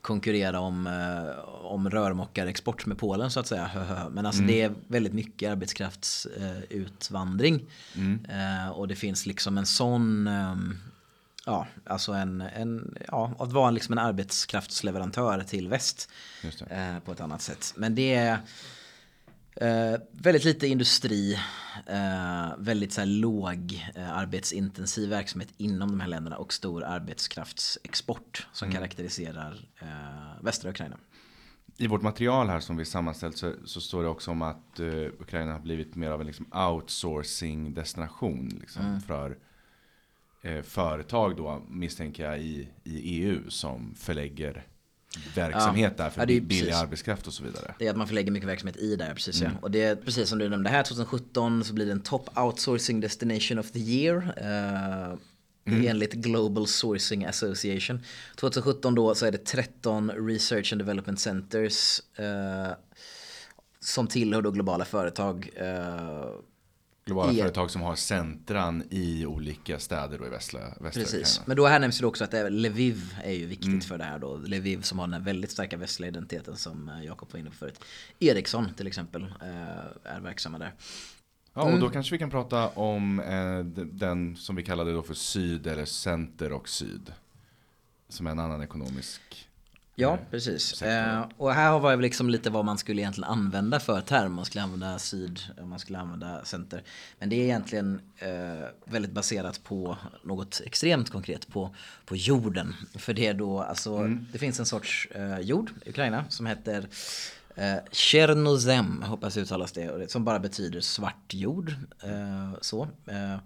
konkurrera om, eh, om rörmokarexport med Polen så att säga. Men alltså mm. det är väldigt mycket arbetskraftsutvandring. Mm. Eh, och det finns liksom en sån ehm, Ja, alltså en, en, ja, att vara liksom en arbetskraftsleverantör till väst eh, på ett annat sätt. Men det är Eh, väldigt lite industri, eh, väldigt så här, låg eh, arbetsintensiv verksamhet inom de här länderna och stor arbetskraftsexport som mm. karaktäriserar eh, västra Ukraina. I vårt material här som vi sammanställt så, så står det också om att eh, Ukraina har blivit mer av en liksom, outsourcing destination liksom, mm. för eh, företag då misstänker jag i, i EU som förlägger verksamhet ja. där för ja, billig precis. arbetskraft och så vidare. Det är att man förlägger mycket verksamhet i där, precis mm. ja. Och det är precis som du nämnde här 2017 så blir det en top outsourcing destination of the year. Uh, mm. Enligt Global Sourcing Association. 2017 då så är det 13 Research and Development Centers uh, som tillhör då globala företag. Uh, globala e företag som har centran i olika städer då i västra, västra Precis, Ukraina. men då här nämns ju också att Lviv är ju viktigt mm. för det här då. Lviv som har den väldigt starka västliga identiteten som eh, Jakob var inne på förut. Ericsson till exempel eh, är verksamma där. Ja, och då mm. kanske vi kan prata om eh, den som vi kallade då för syd eller center och syd. Som är en annan ekonomisk Ja, precis. Eh, och här var det liksom lite vad man skulle egentligen använda för term. Man skulle använda syd, man skulle använda center. Men det är egentligen eh, väldigt baserat på något extremt konkret, på, på jorden. För det är då, alltså, mm. det finns en sorts eh, jord i Ukraina som heter eh, Chernozem, hoppas uttalas det, som bara betyder svart jord. Eh, så. Eh,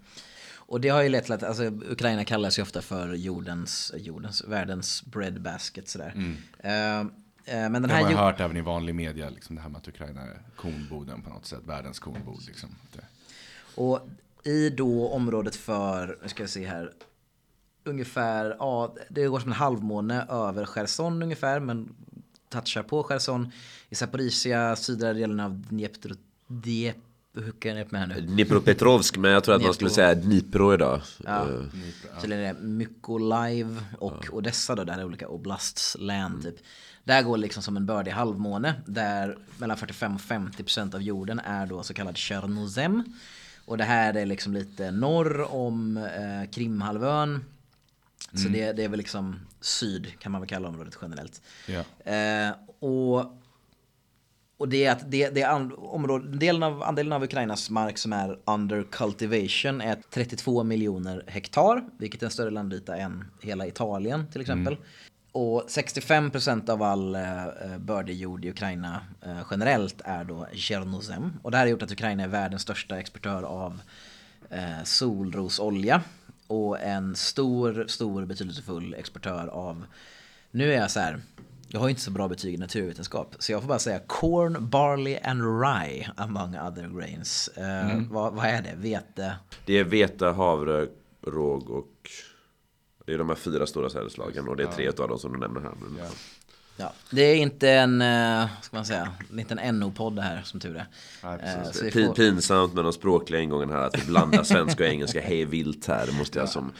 och det har ju lett till att alltså, Ukraina kallas ju ofta för jordens, jordens världens breadbasket sådär. Mm. Uh, men den här det har jag hört även i vanlig media, liksom det här med att Ukraina är kornboden på något sätt, världens kornbod. Liksom. Och i då området för, nu ska vi se här, ungefär, ja, det går som en halvmåne över Cherson ungefär, men touchar på Cherson. I Zaporizjia, södra delen av Dnepr, Dnepr hur kan jag med här nu? Dnipropetrovsk, men jag tror att Dnipro. man skulle säga Dnipro idag. Ja. Uh. Så det är Mykolaiv och ja. Odessa då, där är olika oblasts län mm. typ. Där går liksom som en bördig halvmåne där mellan 45 och 50 procent av jorden är då så kallad Tjernozem. Och det här är liksom lite norr om eh, Krimhalvön. Mm. Så det, det, är väl liksom syd kan man väl kalla området generellt. Ja. Eh, och och det är att det, det är område, delen av, andelen av Ukrainas mark som är under cultivation är 32 miljoner hektar, vilket är en större landyta än hela Italien till exempel. Mm. Och 65% av all eh, bördig jord i Ukraina eh, generellt är då Tjernozem. Och det här har gjort att Ukraina är världens största exportör av eh, solrosolja. Och en stor, stor betydelsefull exportör av, nu är jag så här, Jag har ju inte så bra betyg i naturvetenskap. Så jag får bara säga corn, barley and rye among other grains. Mm. vad, vad är det? Vete? Det är vete, havre, råg och det är de här fyra stora sädesslagen och det är tre av dem som du nämner här. Men, Ja. Ja, det är inte en, eh, ska man säga, det är inte en NO-podd det här som tur är. Nej, Eh, så får, Pinsamt med de språkliga ingången här att vi blandar svenska och engelska hej vilt här. Måste jag som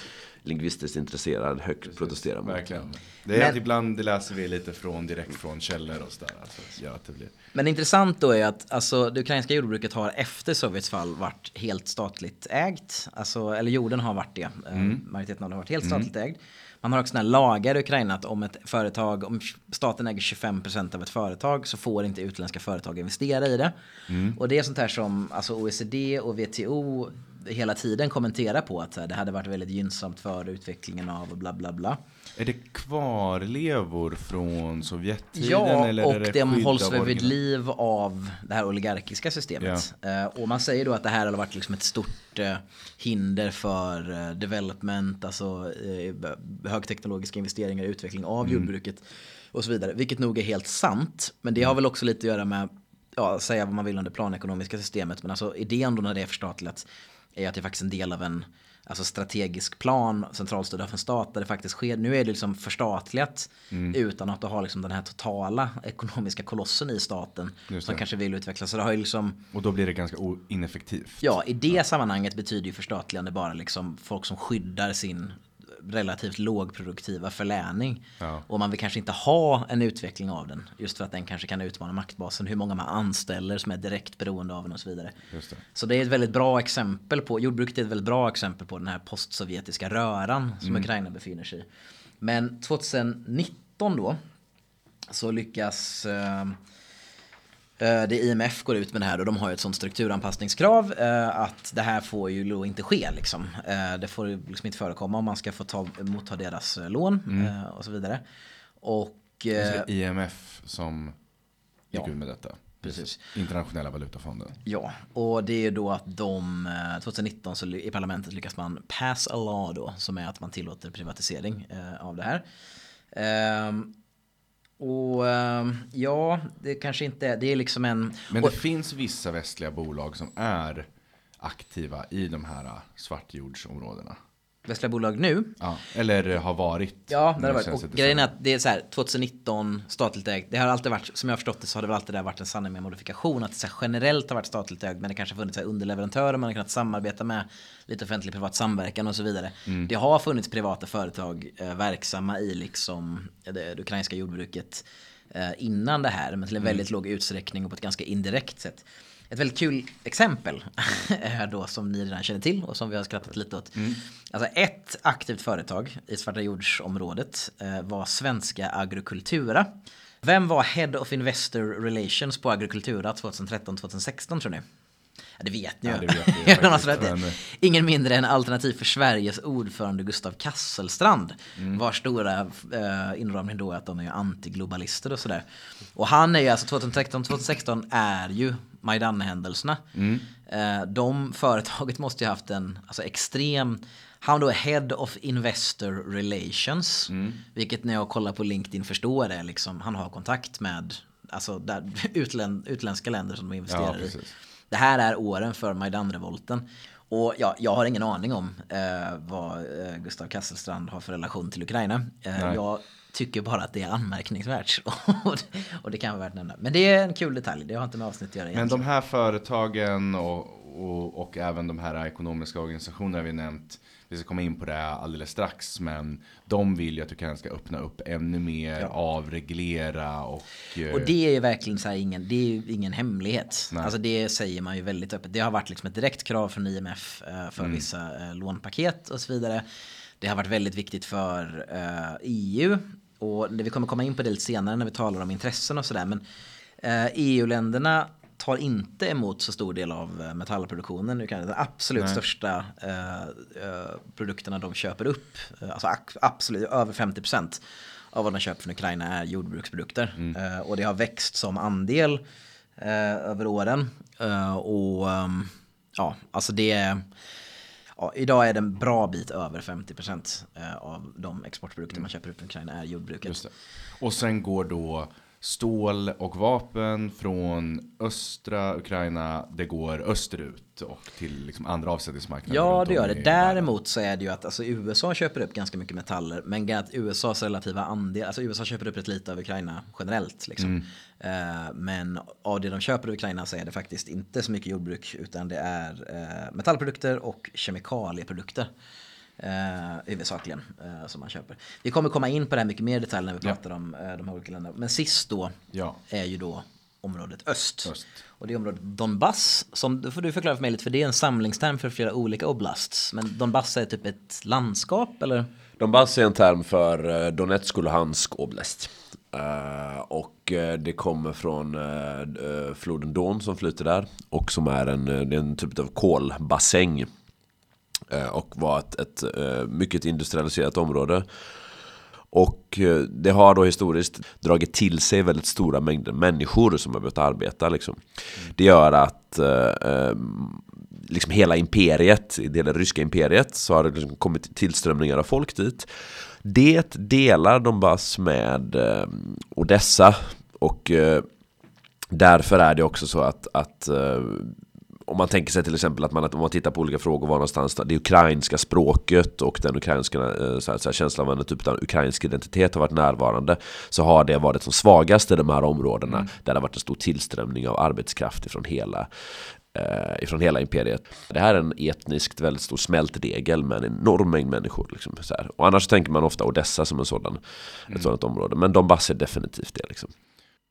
lingvistiskt intresserad högt protestera mot. Verkligen. Det är Men- att ibland läser vi lite från, direkt från källor och sådär. Alltså, gör att det blir... men intressant då är att alltså, det ukrainska jordbruket har efter Sovjets fall varit helt statligt ägt. Alltså, eller jorden har varit det. Eh, Mm. Majoriteten av det har varit helt statligt ägd. Man har också här lagar i Ukraina att om ett företag, om staten äger 25% av ett företag så får inte utländska företag investera i det. Mm. Och det är sånt här som alltså OECD och WTO hela tiden kommenterar på att här, det hade varit väldigt gynnsamt för utvecklingen av och bla bla bla. Är det kvarlevor från Sovjettiden? Ja, eller och är det de hålls väl vid liv av det här oligarkiska systemet. Eh, och man säger då att det här har varit liksom ett stort eh, hinder för eh, development, alltså högteknologiska investeringar i utveckling av jordbruket och så vidare. Vilket nog är helt sant, men det har väl också lite att göra med, ja, säga vad man vill om det planekonomiska systemet, men alltså idén då när det är förstatligat är att det är faktiskt en del av en alltså strategisk plan centralstyrd av en stat där det faktiskt sker. Nu är det liksom förstatligat utan att ha liksom den här totala ekonomiska kolossen i staten som kanske vill utvecklas. Så det har liksom, Och då blir det ganska ineffektivt. ja i det sammanhanget betyder ju förstatligande bara liksom folk som skyddar sin relativt lågproduktiva förläning. Ja. Och man vill kanske inte ha en utveckling av den. Just för att den kanske kan utmana maktbasen. Hur många man anställer som är direkt beroende av den och så vidare. Det. Så det är ett väldigt bra exempel på, jordbruket är ett väldigt bra exempel på den här postsovjetiska röran som Ukraina befinner sig i. Men 2019 då så lyckas eh, det IMF går ut med det här och de har ju ett sånt strukturanpassningskrav eh, att det här får ju inte ske liksom. Eh, det får liksom inte förekomma om man ska få ta, motta deras eh, lån eh, och så vidare. Och Det eh, IMF som gick ja. ut med detta. Precis. Internationella valutafonden. Ja, och det är ju då att de, eh, 2019 så i parlamentet lyckas man pass a law då, som är att man tillåter privatisering eh, av det här. Och ehm, ja, det kanske inte, det är liksom en... Men och, det finns vissa västliga bolag som är aktiva i de här äh, svartjordsområdena. Västliga bolag nu, Ja, eller har varit. Ja, det har varit. Och grejen är att det är så här, 2019 statligt ägt. Det har alltid varit, som jag har förstått det, så har det väl alltid där varit en sanning med modifikation. Att det så här, generellt har varit statligt ägt, men det kanske har funnits så här, underleverantörer, man har kunnat samarbeta med lite offentlig privat samverkan och så vidare. Mm. Det har funnits privata företag eh, verksamma i liksom det, det ukrainska jordbruket eh, innan det här, men till en Mm. väldigt låg utsträckning och på ett ganska indirekt sätt. Ett väldigt kul exempel (laughs) är då som ni redan känner till och som vi har skrattat lite åt. Alltså ett aktivt företag i Svarta jordsområdet eh, var svenska Agrokultura. Vem var Head of Investor Relations på Agrokultura 2013-2016 tror ni? Ja, det vet ni ju. (laughs) Ja, vet vi Jag men- Ingen mindre än Alternativ för Sveriges ordförande Gustav Kasselstrand. Mm. Vars stora eh, inramning då är att de är antiglobalister och sådär. Och han är ju alltså 2013-2016 är ju Majdan-händelserna. Mm. Eh, de (laughs) företaget måste ju haft en alltså, extrem han då är Head of Investor Relations. Mm. Vilket när jag kollar på LinkedIn förstår är liksom, han har kontakt med alltså, där, (laughs) utlän, utländska länder som de Ja, investerar i. precis. Det här är åren för Majdan-revolten. Och ja, jag har ingen aning om eh, vad eh, Gustav Kasselstrand har för relation till Ukraina. Eh, jag tycker bara att det är anmärkningsvärt. (laughs) och, det, kan vara värt att nämna. Men det är en kul detalj. Det har inte med avsnitt att göra Men egentligen. de här företagen och, och, och även de här ekonomiska organisationerna vi nämnt, vi ska komma in på det alldeles strax, men de vill ju att Ukraina ska öppna upp ännu mer, Ja. avreglera och... eh, Och det är ju verkligen så här ingen, det är ju ingen hemlighet. Nej. Alltså det säger man ju väldigt öppet. Det har varit liksom ett direkt krav från IMF eh, för Mm. vissa eh, lånpaket och så vidare. Det har varit väldigt viktigt för EU. Och vi kommer komma in på det lite senare när vi talar om intressen och sådär. Men eh, EU-länderna tar inte emot så stor del av eh, metallproduktionen. Nu kan den absolut Nej. största eh, produkterna de köper upp, alltså absolut över 50 procent av vad de köper från Ukraina är jordbruksprodukter. Eh, och det har växt som andel eh, över åren. Och ehm, ja, alltså det är... ja, idag är det en bra bit över 50% eh, av de exportprodukter man köper upp från Ukraina är jordbruket. Och sen går då stål och vapen från östra Ukraina, det går österut och till liksom andra avsättningsmarknader. Ja, det gör det. Däremot så är det ju att alltså, USA köper upp ganska mycket metaller, men att USAs relativa andel, alltså USA köper upp rätt lite av Ukraina generellt. Liksom. Eh, men av det de köper av Ukraina så är det faktiskt inte så mycket jordbruk, utan det är eh, metallprodukter och kemikalieprodukter. Eh, huvudsakligen eh, som man köper. Vi kommer komma in på det här mycket mer i detalj när vi Ja. pratar om eh, de här olika länderna. Men sist då Ja. är ju då området öst. Öst. Och det är området Donbass, som det får du förklara för mig lite, för det är en samlingsterm för flera olika oblasts. Men Donbass är typ ett landskap, eller? Donbass är en term för eh, Donetsk och Luhansk oblast. Eh, och eh, det kommer från eh, floden Don som flyter där. Och som är en, det är en typ av kolbassäng. Eh, och var ett, ett eh, mycket industrialiserat område. Och eh, det har då historiskt dragit till sig väldigt stora mängder människor som har behövt arbeta. Liksom. Det gör att eh, ehm, liksom hela imperiet, i det ryska imperiet, så har det liksom kommit tillströmningar av folk dit. Det delar Donbass med eh, Odessa och eh, därför är det också så att, att om man tänker sig till exempel att man, att om man tittar på olika frågor var någonstans det ukrainska språket och den ukrainska eh, så här, så här, känslan av en typ av ukrainsk identitet har varit närvarande så har det varit som svagast i de här områdena där det har varit en stor tillströmning av arbetskraft ifrån hela eh, ifrån hela imperiet. Det här är en etniskt väldigt stor smältdegel med en enorm mängd människor. Liksom, så här. Och annars tänker man ofta Odessa som en sådan, ett sådant område. Men Donbass är definitivt det. Liksom.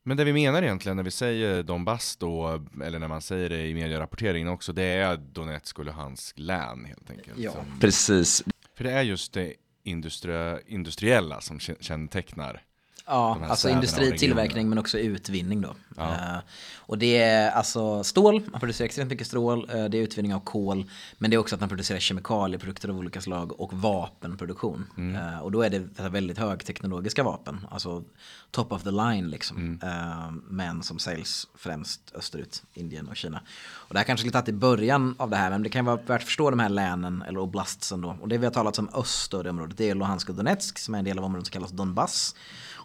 Men det vi menar egentligen när vi säger Donbass då, eller när man säger det i medierapporteringen också, det är Donetsk och Luhansk län helt enkelt. Ja. Som, Precis. för det är just det industri industriella som kä- kännetecknar. Ja, alltså städerna och industri, regionerna. tillverkning men också utvinning då. Ja. Eh, och det är alltså stål, man producerar extremt mycket stål, eh, det är utvinning av kol, men det är också att man producerar kemikalieprodukter av olika slag och vapenproduktion. Mm. Eh, och då är det väldigt högteknologiska vapen, alltså top of the line liksom. Mm. Men som säljs främst österut, Indien och Kina. Och det här kanske lite att i början av det här, men det kan vara värt att förstå de här länen, eller oblastsen då. Och det vi har talat om öst då, det området, det är Luhansk och Donetsk som är en del av området som kallas Donbass.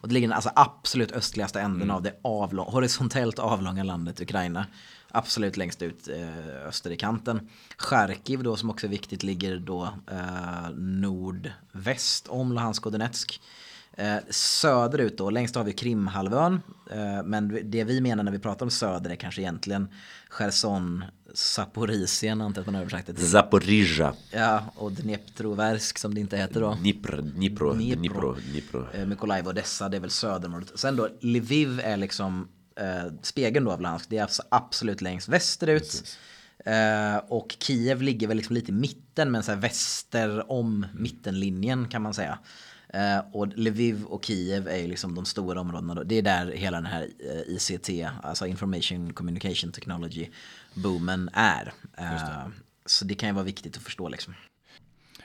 Och det ligger i den alltså absolut östligaste änden av det avlång, horisontellt avlånga landet Ukraina. Absolut längst ut eh, öster i kanten. Charkiv då som också är viktigt ligger då eh, nordväst om Luhansk och Donetsk. Eh, söderut då, längst har vi Krimhalvön. Eh, men det vi menar när vi pratar om söder är kanske egentligen Cherson, Zaporizien antar jag att man översatt det till. Zaporizjzja. Ja, och Dneptroversk som det inte heter då. Dnipro, Dnipro, Dnipro. Dnipro. Eh, Mykolaiv och Odessa, det är väl söderområdet. Sen då, Lviv är liksom eh, spegeln då av Luhansk. Det är alltså absolut längst västerut. Eh, och Kiev ligger väl liksom lite i mitten, men så väster om mittenlinjen kan man säga. Eh, och Lviv och Kiev är ju liksom de stora områdena. Då. Det är där hela den här eh, ICT, alltså Information Communication Technology, boomen är. Eh, så det kan ju vara viktigt att förstå liksom.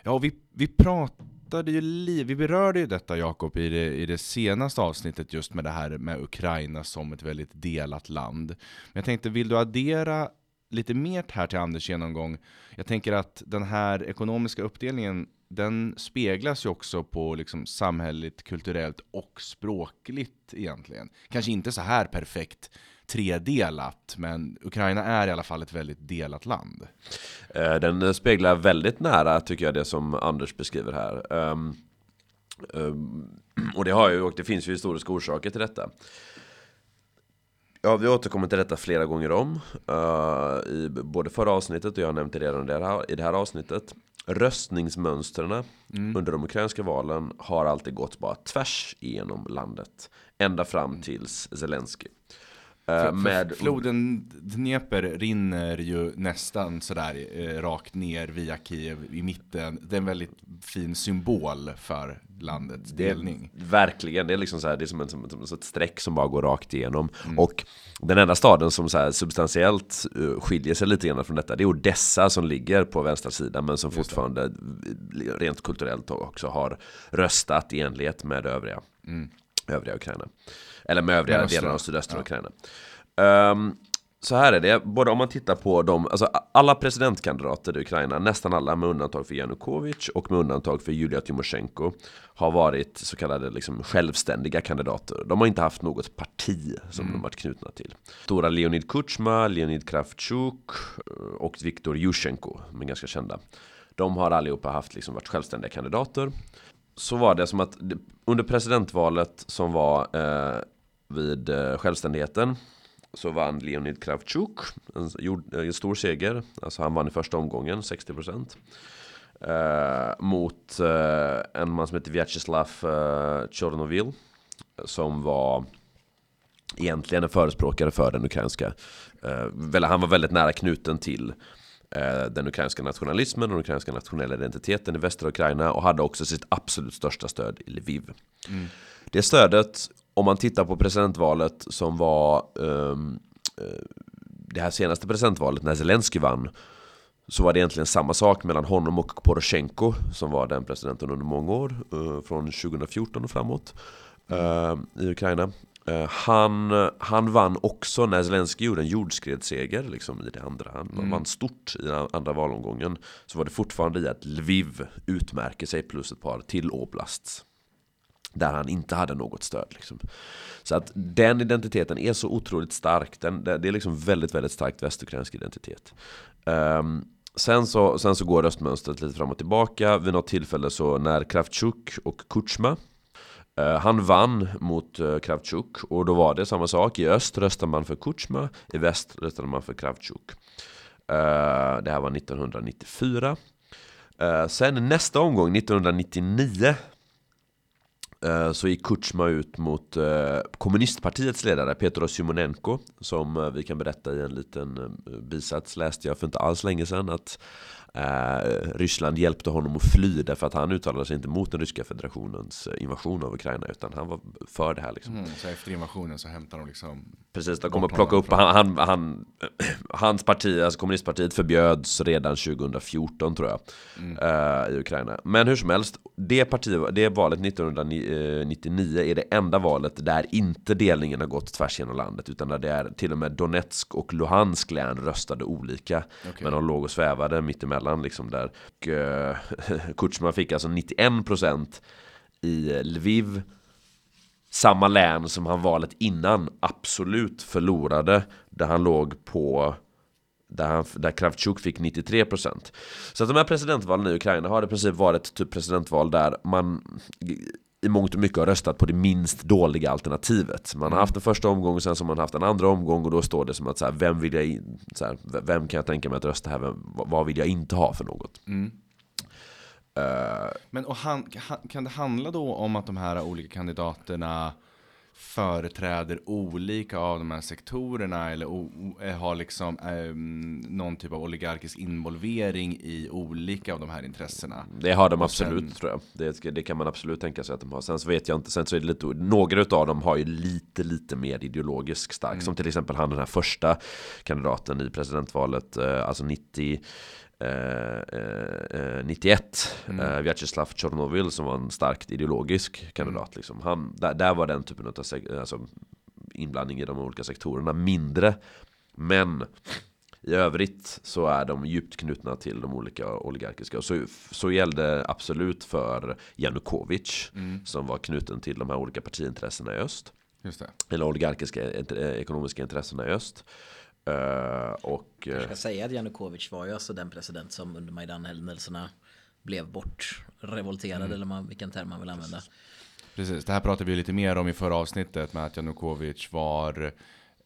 Ja, och vi, vi pratade ju vi berörde ju detta Jakob i det, i det senaste avsnittet just med det här med Ukraina som ett väldigt delat land. Men jag tänkte, vill du addera lite mer här till Anders genomgång? Jag tänker att den här ekonomiska uppdelningen den speglas ju också på liksom samhälleligt, kulturellt och språkligt egentligen. Kanske inte så här perfekt tredelat, men Ukraina är i alla fall ett väldigt delat land. Eh, den speglar väldigt nära tycker jag det som Anders beskriver här. Ehm, ehm, och det har ju, och det finns ju historiska orsaker till detta. Ja, vi återkommer till detta flera gånger om. Uh, I både förra avsnittet och jag har nämnt det redan i det här, i det här avsnittet. Röstningsmönstren under de ukrainska valen har alltid gått bara tvärs igenom landet. Ända fram tills Zelensky. Eh, För, med- för floden Dnepr rinner ju nästan sådär eh, rakt ner via Kiev i mitten. Det är en väldigt fin symbol för landets Det delning. verkligen, det är liksom så här, det är som, en, som, som ett streck som bara går rakt igenom. Mm. Och den enda staden som så här substantiellt uh, skiljer sig lite grann från detta, det är Odessa som ligger på vänstra sidan, men som Just fortfarande uh, rent kulturellt också har röstat i enlighet med övriga, övriga Ukraina. Eller med övriga östra. delar av sydöstra Ja. Ukraina. Ehm, så här är det, både om man tittar på de, alltså alla presidentkandidater i Ukraina, nästan alla med undantag för Janukovic och med undantag för Julia Tymosjenko har varit så kallade liksom självständiga kandidater. De har inte haft något parti som mm. de varit knutna till. Stora Leonid Kuchma, Leonid Kravchuk och Viktor Yushchenko, de är ganska kända. De har allihopa haft liksom varit självständiga kandidater. Så var det som att under presidentvalet som var eh, vid eh, självständigheten så vann Leonid Kravchuk en, en stor seger. Alltså han vann i första omgången, 60%. Eh, mot eh, en man som heter Vyacheslav eh, Chornovil. Som var egentligen en förespråkare för den ukrainska. Eh, han var väldigt nära knuten till eh, den ukrainska nationalismen och den ukrainska nationella identiteten i västra Ukraina och hade också sitt absolut största stöd i Lviv. Mm. Det stödet om man tittar på presidentvalet som var um, det här senaste presidentvalet när Zelensky vann så var det egentligen samma sak mellan honom och Poroshenko som var den presidenten under många år uh, från 2014 och framåt uh, i Ukraina. Uh, han, han vann också när Zelensky gjorde en jordskredsseger liksom, i det andra. Han mm. vann stort i den andra valomgången. Så var det fortfarande i att Lviv utmärker sig plus ett par till oblasts. Där han inte hade något stöd. Liksom. Så att den identiteten är så otroligt stark. Den, det är liksom väldigt, väldigt starkt västukrainsk identitet. Um, sen, så, sen så går röstmönstret lite fram och tillbaka. Vid något tillfälle så när Kravchuk och Kuchma uh, han vann mot uh, Kravchuk och då var det samma sak. I öst röstade man för Kuchma, i väst röstade man för Kravchuk. Uh, det här var 1994. Sen nästa omgång, 1999, Eh, så gick Kutjma ut mot eh, kommunistpartiets ledare Petro Simonenko, Som eh, vi kan berätta i en liten bisats läste jag för inte alls länge sedan att eh, Ryssland hjälpte honom att fly därför att han uttalade sig inte mot den ryska federationens invasion av Ukraina utan han var för det här liksom. Mm, så efter invasionen så hämtar de liksom Precis, de kommer plocka upp, han, han, han, (clears throat) hans parti, alltså kommunistpartiet förbjöds redan 2014 tror jag mm. uh, i Ukraina. Men hur som helst, det, parti, det valet 1999 är det enda valet där inte delningen har gått tvärs genom landet utan där det är till och med Donetsk och Luhansk län röstade olika. Okay. Men de låg och svävade mittemellan liksom där. Och, uh, (laughs) Kutjma fick alltså 91% i Lviv samma län som han valet innan absolut förlorade. Där han låg på där, han, där Kravchuk fick 93% Så att de här presidentvalen i Ukraina har i princip varit typ presidentval där man i mångt och mycket har röstat på det minst dåliga alternativet. Man har haft en första omgång och sen så har man haft en andra omgång och då står det som att så här, vem vill jag så här, vem kan jag tänka mig att rösta här, vem, vad vill jag inte ha för något? Mm. Uh, Men och han, kan det handla då om att de här olika kandidaterna företräder olika av de här sektorerna eller eh, har liksom um, någon typ av oligarkisk involvering i olika av de här intressena. Det har de absolut sen, tror jag. Det, det, kan man absolut tänka sig att de har. Sen så vet jag inte, sen så är det lite, några av dem har ju lite, lite mer ideologisk stark. Mm. Som till exempel han den här första kandidaten i presidentvalet, eh, alltså 90 eh, 91 eh, mm. eh, Vyacheslav Chornovil som var en starkt ideologisk kandidat. Mm. Liksom. Han, där, där var den typen av alltså, inblandning i de olika sektorerna mindre. Men i övrigt så är de djupt knutna till de olika oligarkiska. Så, så gällde absolut för Janukovic mm. som var knuten till de här olika partiintressena i öst. Eller oligarkiska eh, ekonomiska intressena i öst. Uh, och, Jag ska säga att Janukovic var ju alltså den president som under Majdan-händelserna blev bortrevolterad mm. eller man, vilken term man vill använda. Precis, det här pratade vi lite mer om i förra avsnittet med att Janukovic var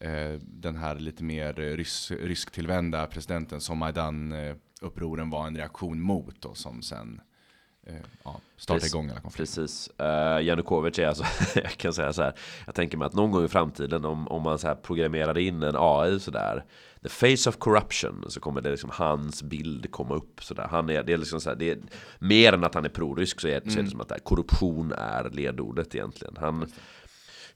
eh, den här lite mer rys rysktillvända presidenten som Majdan-upproren var en reaktion mot och som sen Eh, ja, starta Precis. igång alla konflikter. Precis. Uh, Janukovic är alltså, (laughs) jag kan säga så här, jag tänker mig att någon gång i framtiden om, om man så här programmerar in en AI sådär, the face of corruption, så kommer det liksom hans bild komma upp sådär. Han är, det är liksom så här, det är, mer än att han är prorysk så är, mm. så är det mm. som att här, korruption är ledordet egentligen. Han,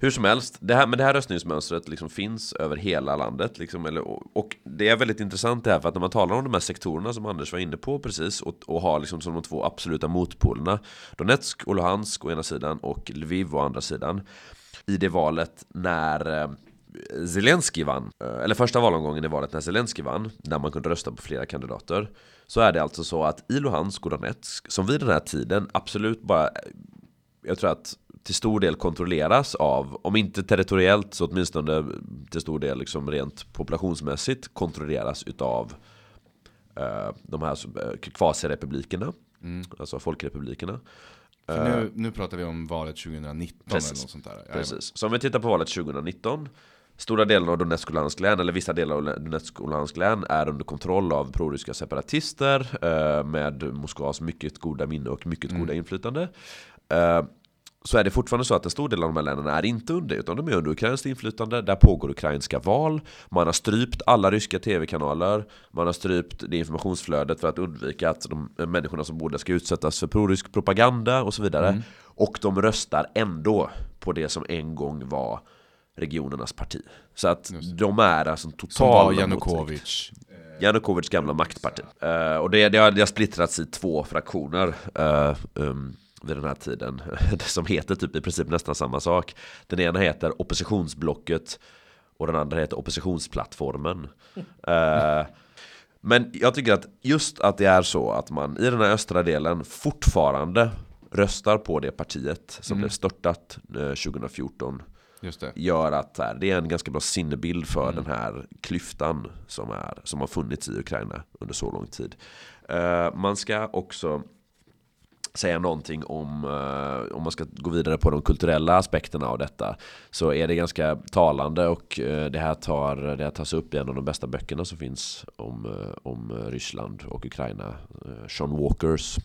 hur som helst, det här, men det här röstningsmönstret liksom finns över hela landet. Liksom, eller, och det är väldigt intressant det här, för att när man talar om de här sektorerna som Anders var inne på precis, och, och har liksom som de två absoluta motpolerna, Donetsk och Luhansk å ena sidan och Lviv å andra sidan, i det valet när eh, Zelensky vann, eh, eller första valomgången i valet när Zelensky vann, När man kunde rösta på flera kandidater, så är det alltså så att i Luhansk och Donetsk, som vid den här tiden absolut bara, eh, jag tror att till stor del kontrolleras av, om inte territoriellt så åtminstone till stor del liksom rent populationsmässigt kontrolleras utav uh, de här uh, kvasirepublikerna, mm. alltså folkrepublikerna. För nu, nu pratar vi om valet 2019 Precis. eller något sånt där. Precis. Så om vi tittar på valet 2019 Stora delar av Donetsk och Luhansk län, eller vissa delar av Donetsk och Luhansk län är under kontroll av proryska separatister eh, med Moskvas mycket goda minne och mycket mm. goda inflytande. Eh, så är det fortfarande så att en stor del av de här länderna är inte under utan de är under ukrainskt inflytande. Där pågår ukrainska val. Man har strypt alla ryska tv-kanaler. Man har strypt det informationsflödet för att undvika att de människorna som bor där ska utsättas för prorysk propaganda och så vidare. Mm. Och de röstar ändå på det som en gång var regionernas parti. Så att de är alltså total Som var Janukovic. Janukovics gamla maktparti. Uh, och det, det, har, det har splittrats i två fraktioner. Uh, um, vid den här tiden (laughs) som heter typ i princip nästan samma sak. Den ena heter oppositionsblocket och den andra heter oppositionsplattformen. uh, (laughs) men jag tycker att just att det är så att man i den här östra delen fortfarande röstar på det partiet som mm. blev störtat 2014 gör att här, det är en ganska bra sinnebild för mm. den här klyftan som, är, som har funnits i Ukraina under så lång tid. Uh, man ska också säga någonting om, eh, om man ska gå vidare på de kulturella aspekterna av detta så är det ganska talande och eh, det, här tar, det här tas upp i en av de bästa böckerna som finns om, eh, om Ryssland och Ukraina. Sean Walkers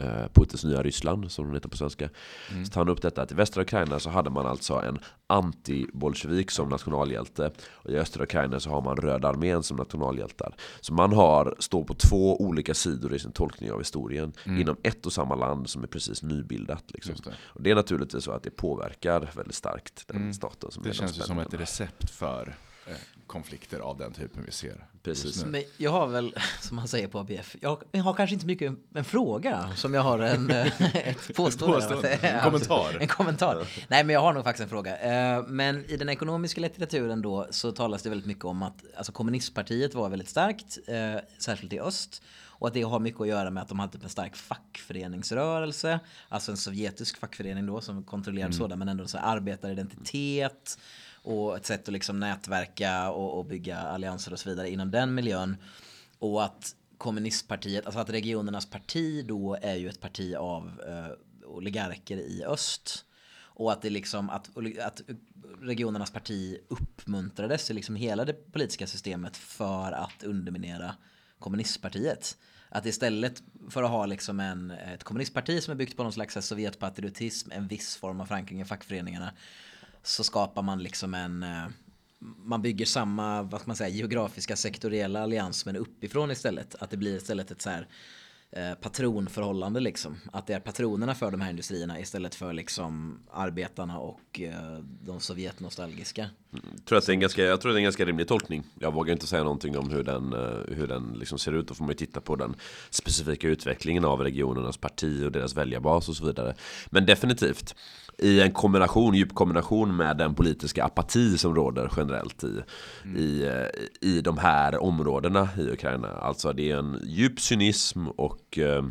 eh, Putins nya Ryssland, som den heter på svenska. Mm. Så tar han upp detta att i västra Ukraina så hade man alltså en anti-bolsjevik som nationalhjälte. Och i östra Ukraina så har man Röda armén som nationalhjältar. Så man har, står på två olika sidor i sin tolkning av historien mm. inom ett och samma land som är precis nybildat. Liksom. Det. Och det är naturligtvis så att det påverkar väldigt starkt den mm. staten. Som det känns ju som ett recept för konflikter av den typen vi ser. Precis. Men jag har väl, (laughs) som man säger på ABF, jag har kanske inte så mycket en fråga som jag har en, (laughs) eh, ett påstående. (laughs) en kommentar. en kommentar. Nej, men jag har nog faktiskt en fråga. Eh, men i den ekonomiska litteraturen då så talas det väldigt mycket om att alltså kommunistpartiet var väldigt starkt, eh, särskilt i öst. Och att det har mycket att göra med att de hade typ en stark fackföreningsrörelse. Alltså en sovjetisk fackförening då som kontrollerade mm. sådan men ändå så arbetaridentitet och ett sätt att liksom nätverka och, och bygga allianser och så vidare inom den miljön. Och att kommunistpartiet, alltså att regionernas parti då är ju ett parti av eh, oligarker i öst. Och att det liksom att, att regionernas parti uppmuntrades i liksom hela det politiska systemet för att underminera kommunistpartiet. Att istället för att ha liksom en, ett kommunistparti som är byggt på någon slags sovjetpatriotism, en viss form av förankring i fackföreningarna så skapar man liksom en eh, man bygger samma vad man säga, geografiska sektoriella allians men uppifrån istället. Att det blir istället ett så här eh, patronförhållande liksom. Att det är patronerna för de här industrierna istället för liksom arbetarna och eh, de sovjetnostalgiska. Mm, tror att det är en ganska, jag tror det är en ganska rimlig tolkning. Jag vågar inte säga någonting om hur den, eh, hur den liksom ser ut. Då får man ju titta på den specifika utvecklingen av regionernas parti och deras väljarbas och så vidare. Men definitivt i en kombination, djup kombination med den politiska apati som råder generellt i, mm. i, i de här områdena i Ukraina. Alltså det är en djup cynism och eh,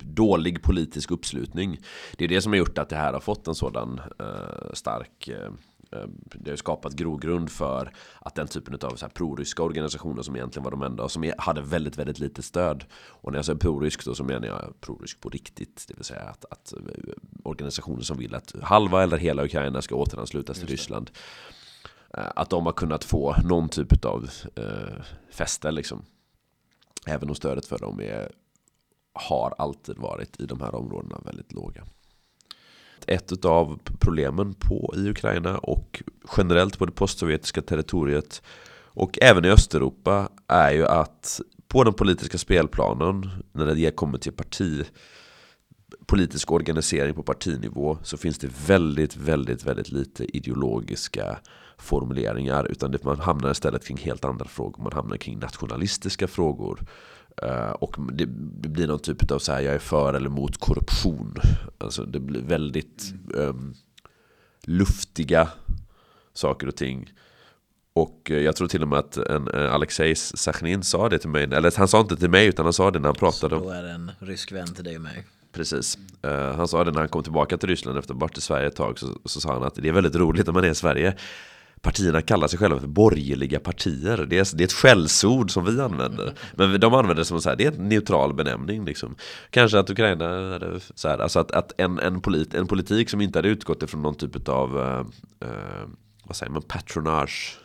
dålig politisk uppslutning. Det är det som har gjort att det här har fått en sådan eh, stark Eh, det har skapat grogrund för att den typen av så här proryska organisationer som egentligen var de enda som hade väldigt, väldigt lite stöd. Och när jag säger prorysk då så menar jag prorysk på riktigt. Det vill säga att, att eh, organisationer som vill att halva eller hela Ukraina ska återanslutas till Ryssland. Eh, att de har kunnat få någon typ av eh, fäste liksom. Även om stödet för dem är, har alltid varit i de här områdena väldigt låga ett av problemen på, i Ukraina och generellt på det postsovjetiska territoriet och även i Östeuropa är ju att på den politiska spelplanen när det kommer till parti politisk organisering på partinivå så finns det väldigt, väldigt, väldigt lite ideologiska formuleringar utan man hamnar istället kring helt andra frågor. Man hamnar kring nationalistiska frågor och det, blir någon typ av så här, jag är för eller mot korruption. Alltså det blir väldigt um, luftiga saker och ting. Och jag tror till och med att en, Alexej Sachnin sa det till mig, eller han sa inte till mig utan han sa det när han pratade. Så då är det en rysk vän till dig och mig. Precis. Uh, han sa det när han kom tillbaka till Ryssland efter att ha varit i Sverige ett tag. Så, så sa han att det är väldigt roligt när man är i Sverige. Partierna kallar sig själva för borgerliga partier. Det är, det är ett skällsord som vi använder. Men de använder det som så här, det är en neutral benämning. Liksom. Kanske att Ukraina hade så här, alltså att, att en, en, polit, en politik som inte hade utgått ifrån någon typ av uh, uh, vad säger man, patronage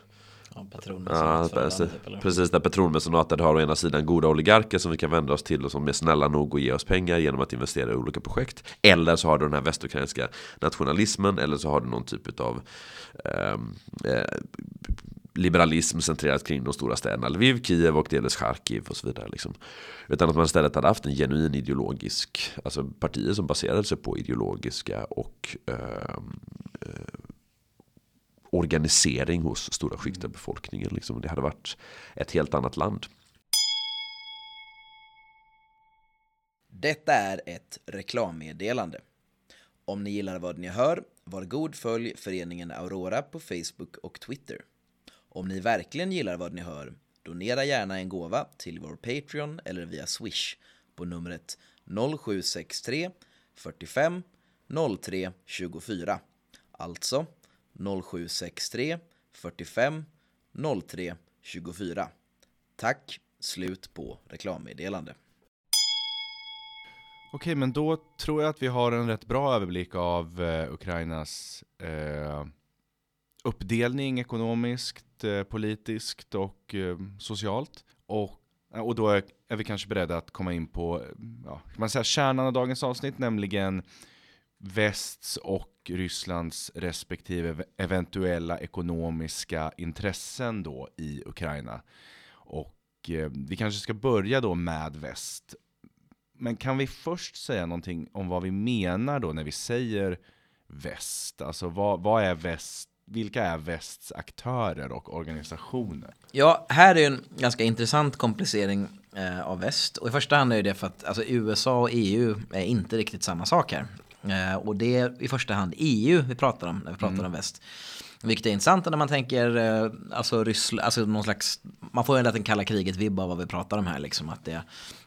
Ja, ja, precis, precis, där patronmecenatet har å ena sidan goda oligarker som vi kan vända oss till och som är snälla nog att ge oss pengar genom att investera i olika projekt. Eller så har du den här västukrainska nationalismen eller så har du någon typ av ehm, eh, liberalism centrerat kring de stora städerna Lviv, Kiev och delvis Charkiv och så vidare. Liksom. Utan att man istället hade haft en genuin ideologisk, alltså partier som baserade sig på ideologiska och ehm, eh, organisering hos stora skikt av befolkningen. Liksom. Det hade varit ett helt annat land. Detta är ett reklammeddelande. Om ni gillar vad ni hör, var god följ föreningen Aurora på Facebook och Twitter. Om ni verkligen gillar vad ni hör, donera gärna en gåva till vår Patreon eller via Swish på numret 0763 45 03 24. Alltså 0763 45 03 24. Tack, slut på reklammeddelande. Okej, men då tror jag att vi har en rätt bra överblick av eh, Ukrainas eh, uppdelning ekonomiskt, eh, politiskt och eh, socialt. Och, eh, och då är, är, vi kanske beredda att komma in på ja, kan man säga kärnan av dagens avsnitt, nämligen västs och Rysslands respektive eventuella ekonomiska intressen då i Ukraina. Och eh, vi kanske ska börja då med väst. Men kan vi först säga någonting om vad vi menar då när vi säger väst? Alltså vad, vad är väst? Vilka är västs aktörer och organisationer? Ja, här är en ganska intressant komplicering eh, av väst. Och i första hand är det för att alltså, USA och EU är inte riktigt samma sak här. Eh, och det är i första hand EU vi pratar om när vi pratar mm. om väst. Vilket är intressant när man tänker, eh, alltså Ryssland, alltså någon slags, man får ju liten kalla kriget-vibb av vad vi pratar om här liksom. Att det är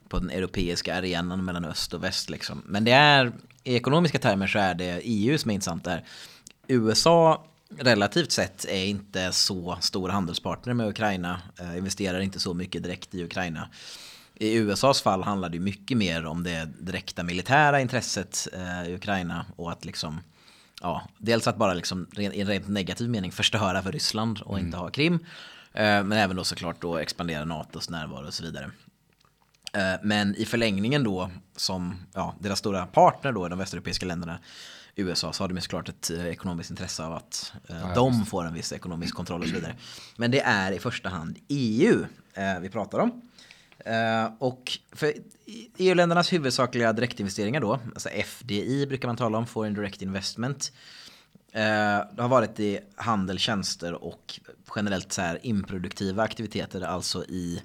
på den europeiska arenan mellan öst och väst liksom. Men det är, i ekonomiska termer så är det EU som är intressant där. USA relativt sett är inte så stor handelspartner med Ukraina, eh, investerar inte så mycket direkt i Ukraina. I USAs fall handlar det mycket mer om det direkta militära intresset eh, i Ukraina och att liksom ja, dels att bara liksom i en rent negativ mening förstöra för Ryssland och mm. inte ha Krim. Eh, men även då såklart då expandera NATOs närvaro och så vidare. Eh, men i förlängningen då som ja, deras stora partner då, de västeuropeiska länderna, USA, så har de såklart ett ekonomiskt intresse av att eh, ja, de får en viss ekonomisk kontroll och så vidare. Men det är i första hand EU eh, vi pratar om. Uh, och för EU-ländernas huvudsakliga direktinvesteringar då, alltså FDI brukar man tala om, Foreign Direct Investment. Uh, det har varit i handel, tjänster och generellt så här improduktiva aktiviteter, alltså i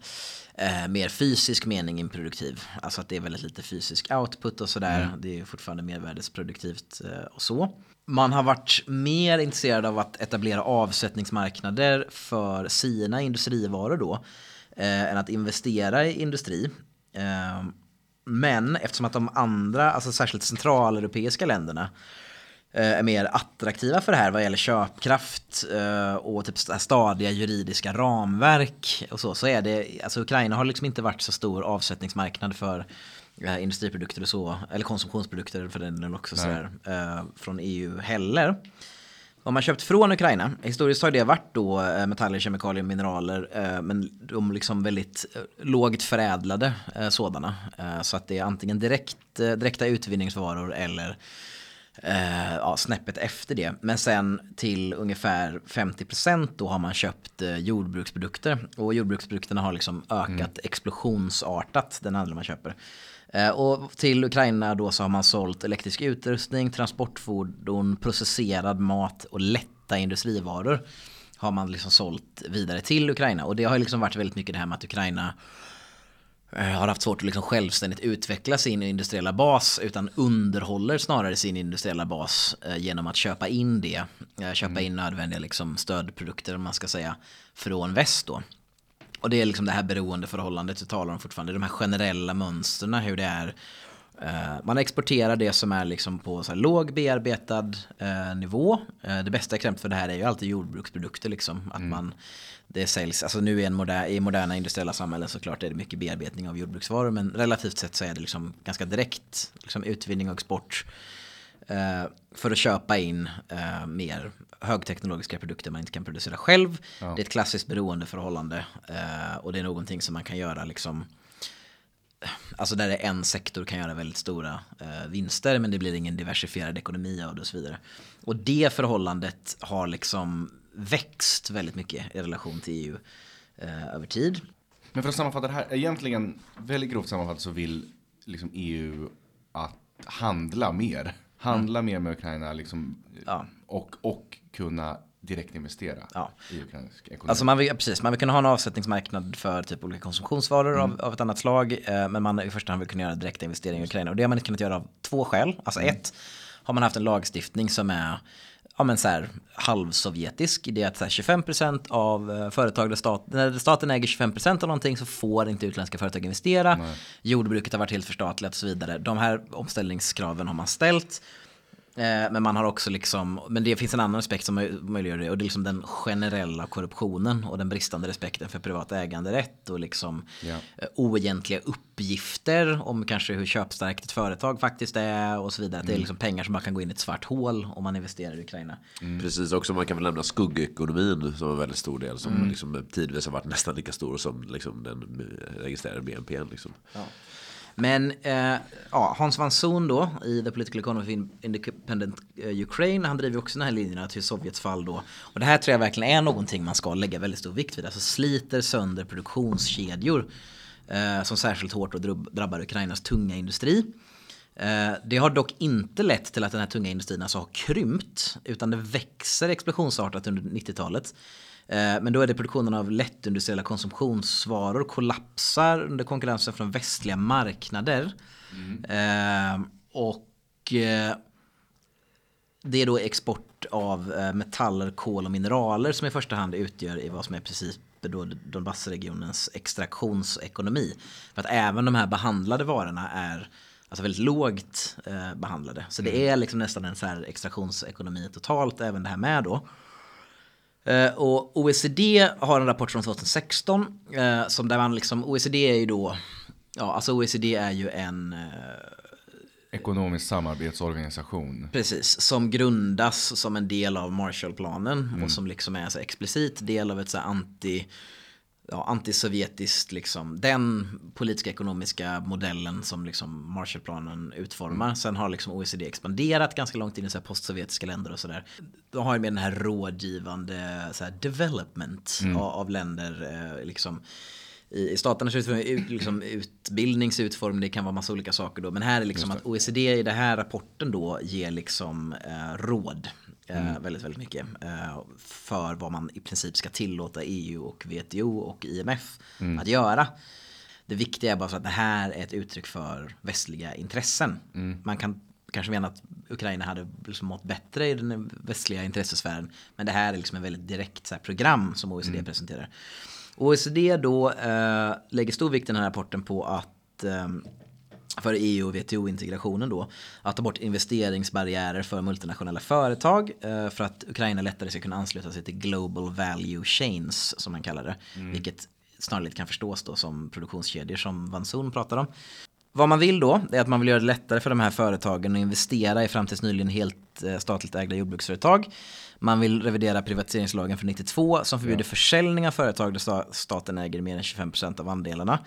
uh, mer fysisk mening improduktiv. Alltså att det är väldigt lite fysisk output och sådär. Mm. Det är fortfarande mervärdesproduktivt och så. Man har varit mer intresserad av att etablera avsättningsmarknader för sina industrivaror då eh, än att investera i industri. Eh, men eftersom att de andra, alltså särskilt centraleuropeiska länderna, eh, är mer attraktiva för det här vad gäller köpkraft eh, och typ stadiga juridiska ramverk och så, så är det, alltså Ukraina har liksom inte varit så stor avsättningsmarknad för eh, industriprodukter och så, eller konsumtionsprodukter för den delen också sådär, från EU heller. Vad man köpt från Ukraina, historiskt har det varit då eh, metaller, kemikalier, mineraler, eh, men de liksom väldigt eh, lågt förädlade sådana. Så att det är antingen direkt, direkta utvinningsvaror eller ja, snäppet efter det. Men sen till ungefär 50% då har man köpt jordbruksprodukter. Och jordbruksprodukterna har liksom ökat mm. explosionsartat den andra man köper. Eh, och till Ukraina då så har man sålt elektrisk utrustning, transportfordon, processerad mat och lätta industrivaror. Har man liksom sålt vidare till Ukraina. Och det har liksom varit väldigt mycket det här med att Ukraina eh, har haft svårt att liksom självständigt utveckla sin industriella bas utan underhåller snarare sin industriella bas eh, genom att köpa in det. Köpa in nödvändiga liksom stödprodukter om man ska säga från väst då. Och det är liksom det här beroendeförhållandet vi talar om fortfarande. De här generella mönstren, hur det är. Eh, man exporterar det som är liksom på så låg bearbetad eh, nivå. Eh, det bästa exemplet för det här är ju alltid jordbruksprodukter. Liksom, att man, det säljs, alltså nu i, en moder, i moderna industriella samhällen såklart är det mycket bearbetning av jordbruksvaror. Men relativt sett så är det liksom ganska direkt liksom utvinning och export. För att köpa in mer högteknologiska produkter man inte kan producera själv. Det är ett klassiskt beroendeförhållande eh, och det är någonting som man kan göra liksom Alltså där det en sektor kan göra väldigt stora eh, vinster men det blir ingen diversifierad ekonomi av det och så vidare. Och det förhållandet har liksom växt väldigt mycket i relation till EU eh, över tid. Men för att sammanfatta det här, egentligen väldigt grovt sammanfattat så vill liksom EU att handla mer. Handla mer med Ukraina liksom, Ja. och, och kunna direktinvestera Ja. i ukrainsk ekonomi. Alltså man vill, precis, man vill kunna ha en avsättningsmarknad för typ olika konsumtionsvaror av, av ett annat slag. Eh, men man i första hand vill kunna göra direkta investeringar i Ukraina. Och det har man inte kunnat göra av två skäl. Alltså ett, har man haft en lagstiftning som är ja, men så här, halvsovjetisk. Det är att så här, 25% av eh, företag där staten, när staten äger 25% av någonting så får inte utländska företag investera. Jordbruket har varit helt förstatligat och så vidare. De här omställningskraven har man ställt. Eh, Men man har också liksom, men det finns en annan aspekt som möj- möjliggör det och det är liksom den generella korruptionen och den bristande respekten för privat äganderätt och liksom Ja. eh, oegentliga uppgifter om kanske hur köpstarkt ett företag faktiskt är och så vidare. Att det är liksom pengar som bara kan gå in i ett svart hål om man investerar i Ukraina. Precis, också man kan väl nämna skuggekonomin som en väldigt stor del som Mm. liksom tidvis har varit nästan lika stor som liksom den registrerade BNP. Liksom. Men eh, ja, Hans van Zoon då i The Political Economy of Independent eh, Ukraine, han driver också den här linjen till Sovjets fall då. Och det här tror jag verkligen är någonting man ska lägga väldigt stor vikt vid. Alltså sliter sönder produktionskedjor eh, som särskilt hårt och drabbar Ukrainas tunga industri. Eh, det har dock inte lett till att den här tunga industrin alltså har krympt utan det växer explosionsartat under 90-talet. Eh, Men då är det produktionen av lättindustriella konsumtionsvaror kollapsar under konkurrensen från västliga marknader. Eh, Och eh, det är då export av metaller, kol och mineraler som i första hand utgör i vad som är precis då Donbassregionens extraktionsekonomi. För att även de här behandlade varorna är alltså väldigt lågt eh, behandlade. Så det är liksom nästan en så här extraktionsekonomi totalt, även det här med då. Eh, och OECD har en rapport från 2016 eh, som där man liksom, OECD är ju då, ja alltså OECD är ju en eh, Ekonomisk samarbetsorganisation. Precis, som grundas som en del av Marshallplanen och som liksom är så explicit del av ett så anti ja, antisovjetiskt, liksom, den politiska ekonomiska modellen som liksom Marshallplanen utformar. Sen har liksom OECD expanderat ganska långt in i så postsovjetiska länder och sådär. De har ju med den här rådgivande så här, development av, av länder. Eh, liksom, i, i staternas utformning, ut, liksom, utbildningsutformning, det kan vara massa olika saker då. Men här är liksom att OECD i den här rapporten då ger liksom eh, råd. Eh, Väldigt, väldigt mycket. Eh, för vad man i princip ska tillåta EU och WTO och IMF att göra. Det viktiga är bara så att det här är ett uttryck för västliga intressen. Man kan kanske mena att Ukraina hade liksom mått bättre i den västliga intressesfären. Men det här är liksom ett väldigt direkt så här, program som OECD presenterar. OECD då eh, lägger stor vikt i den här rapporten på att eh, för EU och WTO-integrationen då att ta bort investeringsbarriärer för multinationella företag eh, för att Ukraina lättare ska kunna ansluta sig till global value chains som man kallar det. Vilket snarare kan förstås då som produktionskedjor som Vanzon pratar om. Vad man vill då är att man vill göra det lättare för de här företagen att investera i fram tills nyligen helt eh, statligt ägda jordbruksföretag. Man vill revidera privatiseringslagen från 92 som förbjuder försäljning av företag där sta- staten äger mer än 25% av andelarna.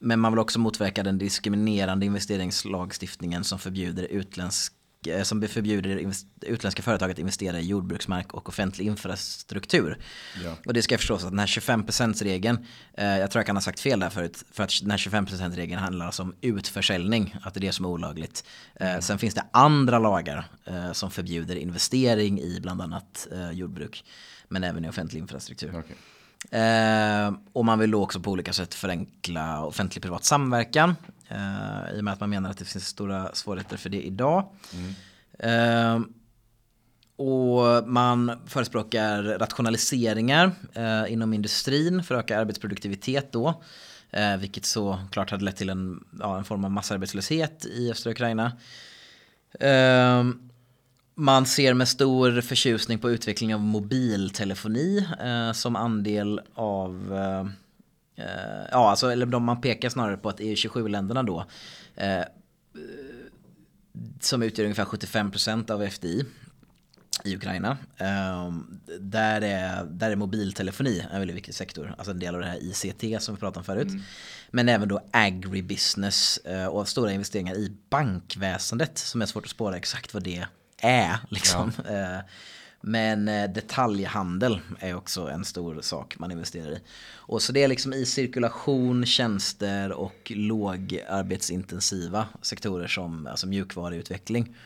Men man vill också motverka den diskriminerande investeringslagstiftningen som förbjuder utländsk eh, som förbjuder utländska företag att investera i jordbruksmark och offentlig infrastruktur. Ja. Och det ska förstås att den här 25%-regeln, eh, jag tror jag kan ha sagt fel där förut, för att den här 25%-regeln handlar alltså om utförsäljning, att det är det som är olagligt. Eh, sen finns det andra lagar eh, som förbjuder investering i bland annat eh, jordbruk, men även i offentlig infrastruktur. Okej. Eh, och man vill då också på olika sätt förenkla offentlig-privat samverkan. Eh, I och med att man menar att det finns stora svårigheter för det idag. Eh, och man förespråkar rationaliseringar eh, inom industrin för att öka arbetsproduktivitet då. Eh, vilket såklart hade lett till en, ja, en form av massarbetslöshet i östra Ukraina. Eh, man ser med stor förtjusning på utveckling av mobiltelefoni eh, som andel av eh, eh, Ja, alltså, eller de, man pekar snarare på att EU27-länderna då eh, som utgör ungefär 75% av FDI i Ukraina. Um, där, är, där är mobiltelefoni en väldigt viktig sektor. Alltså en del av det här ICT som vi pratade om förut. Mm. Men även då agribusiness uh, och stora investeringar i bankväsendet som är svårt att spåra exakt vad det är. Liksom. Ja. Uh, men uh, detaljhandel är också en stor sak man investerar i. Och så det är liksom i cirkulation, tjänster och lågarbetsintensiva sektorer som alltså mjukvaruutveckling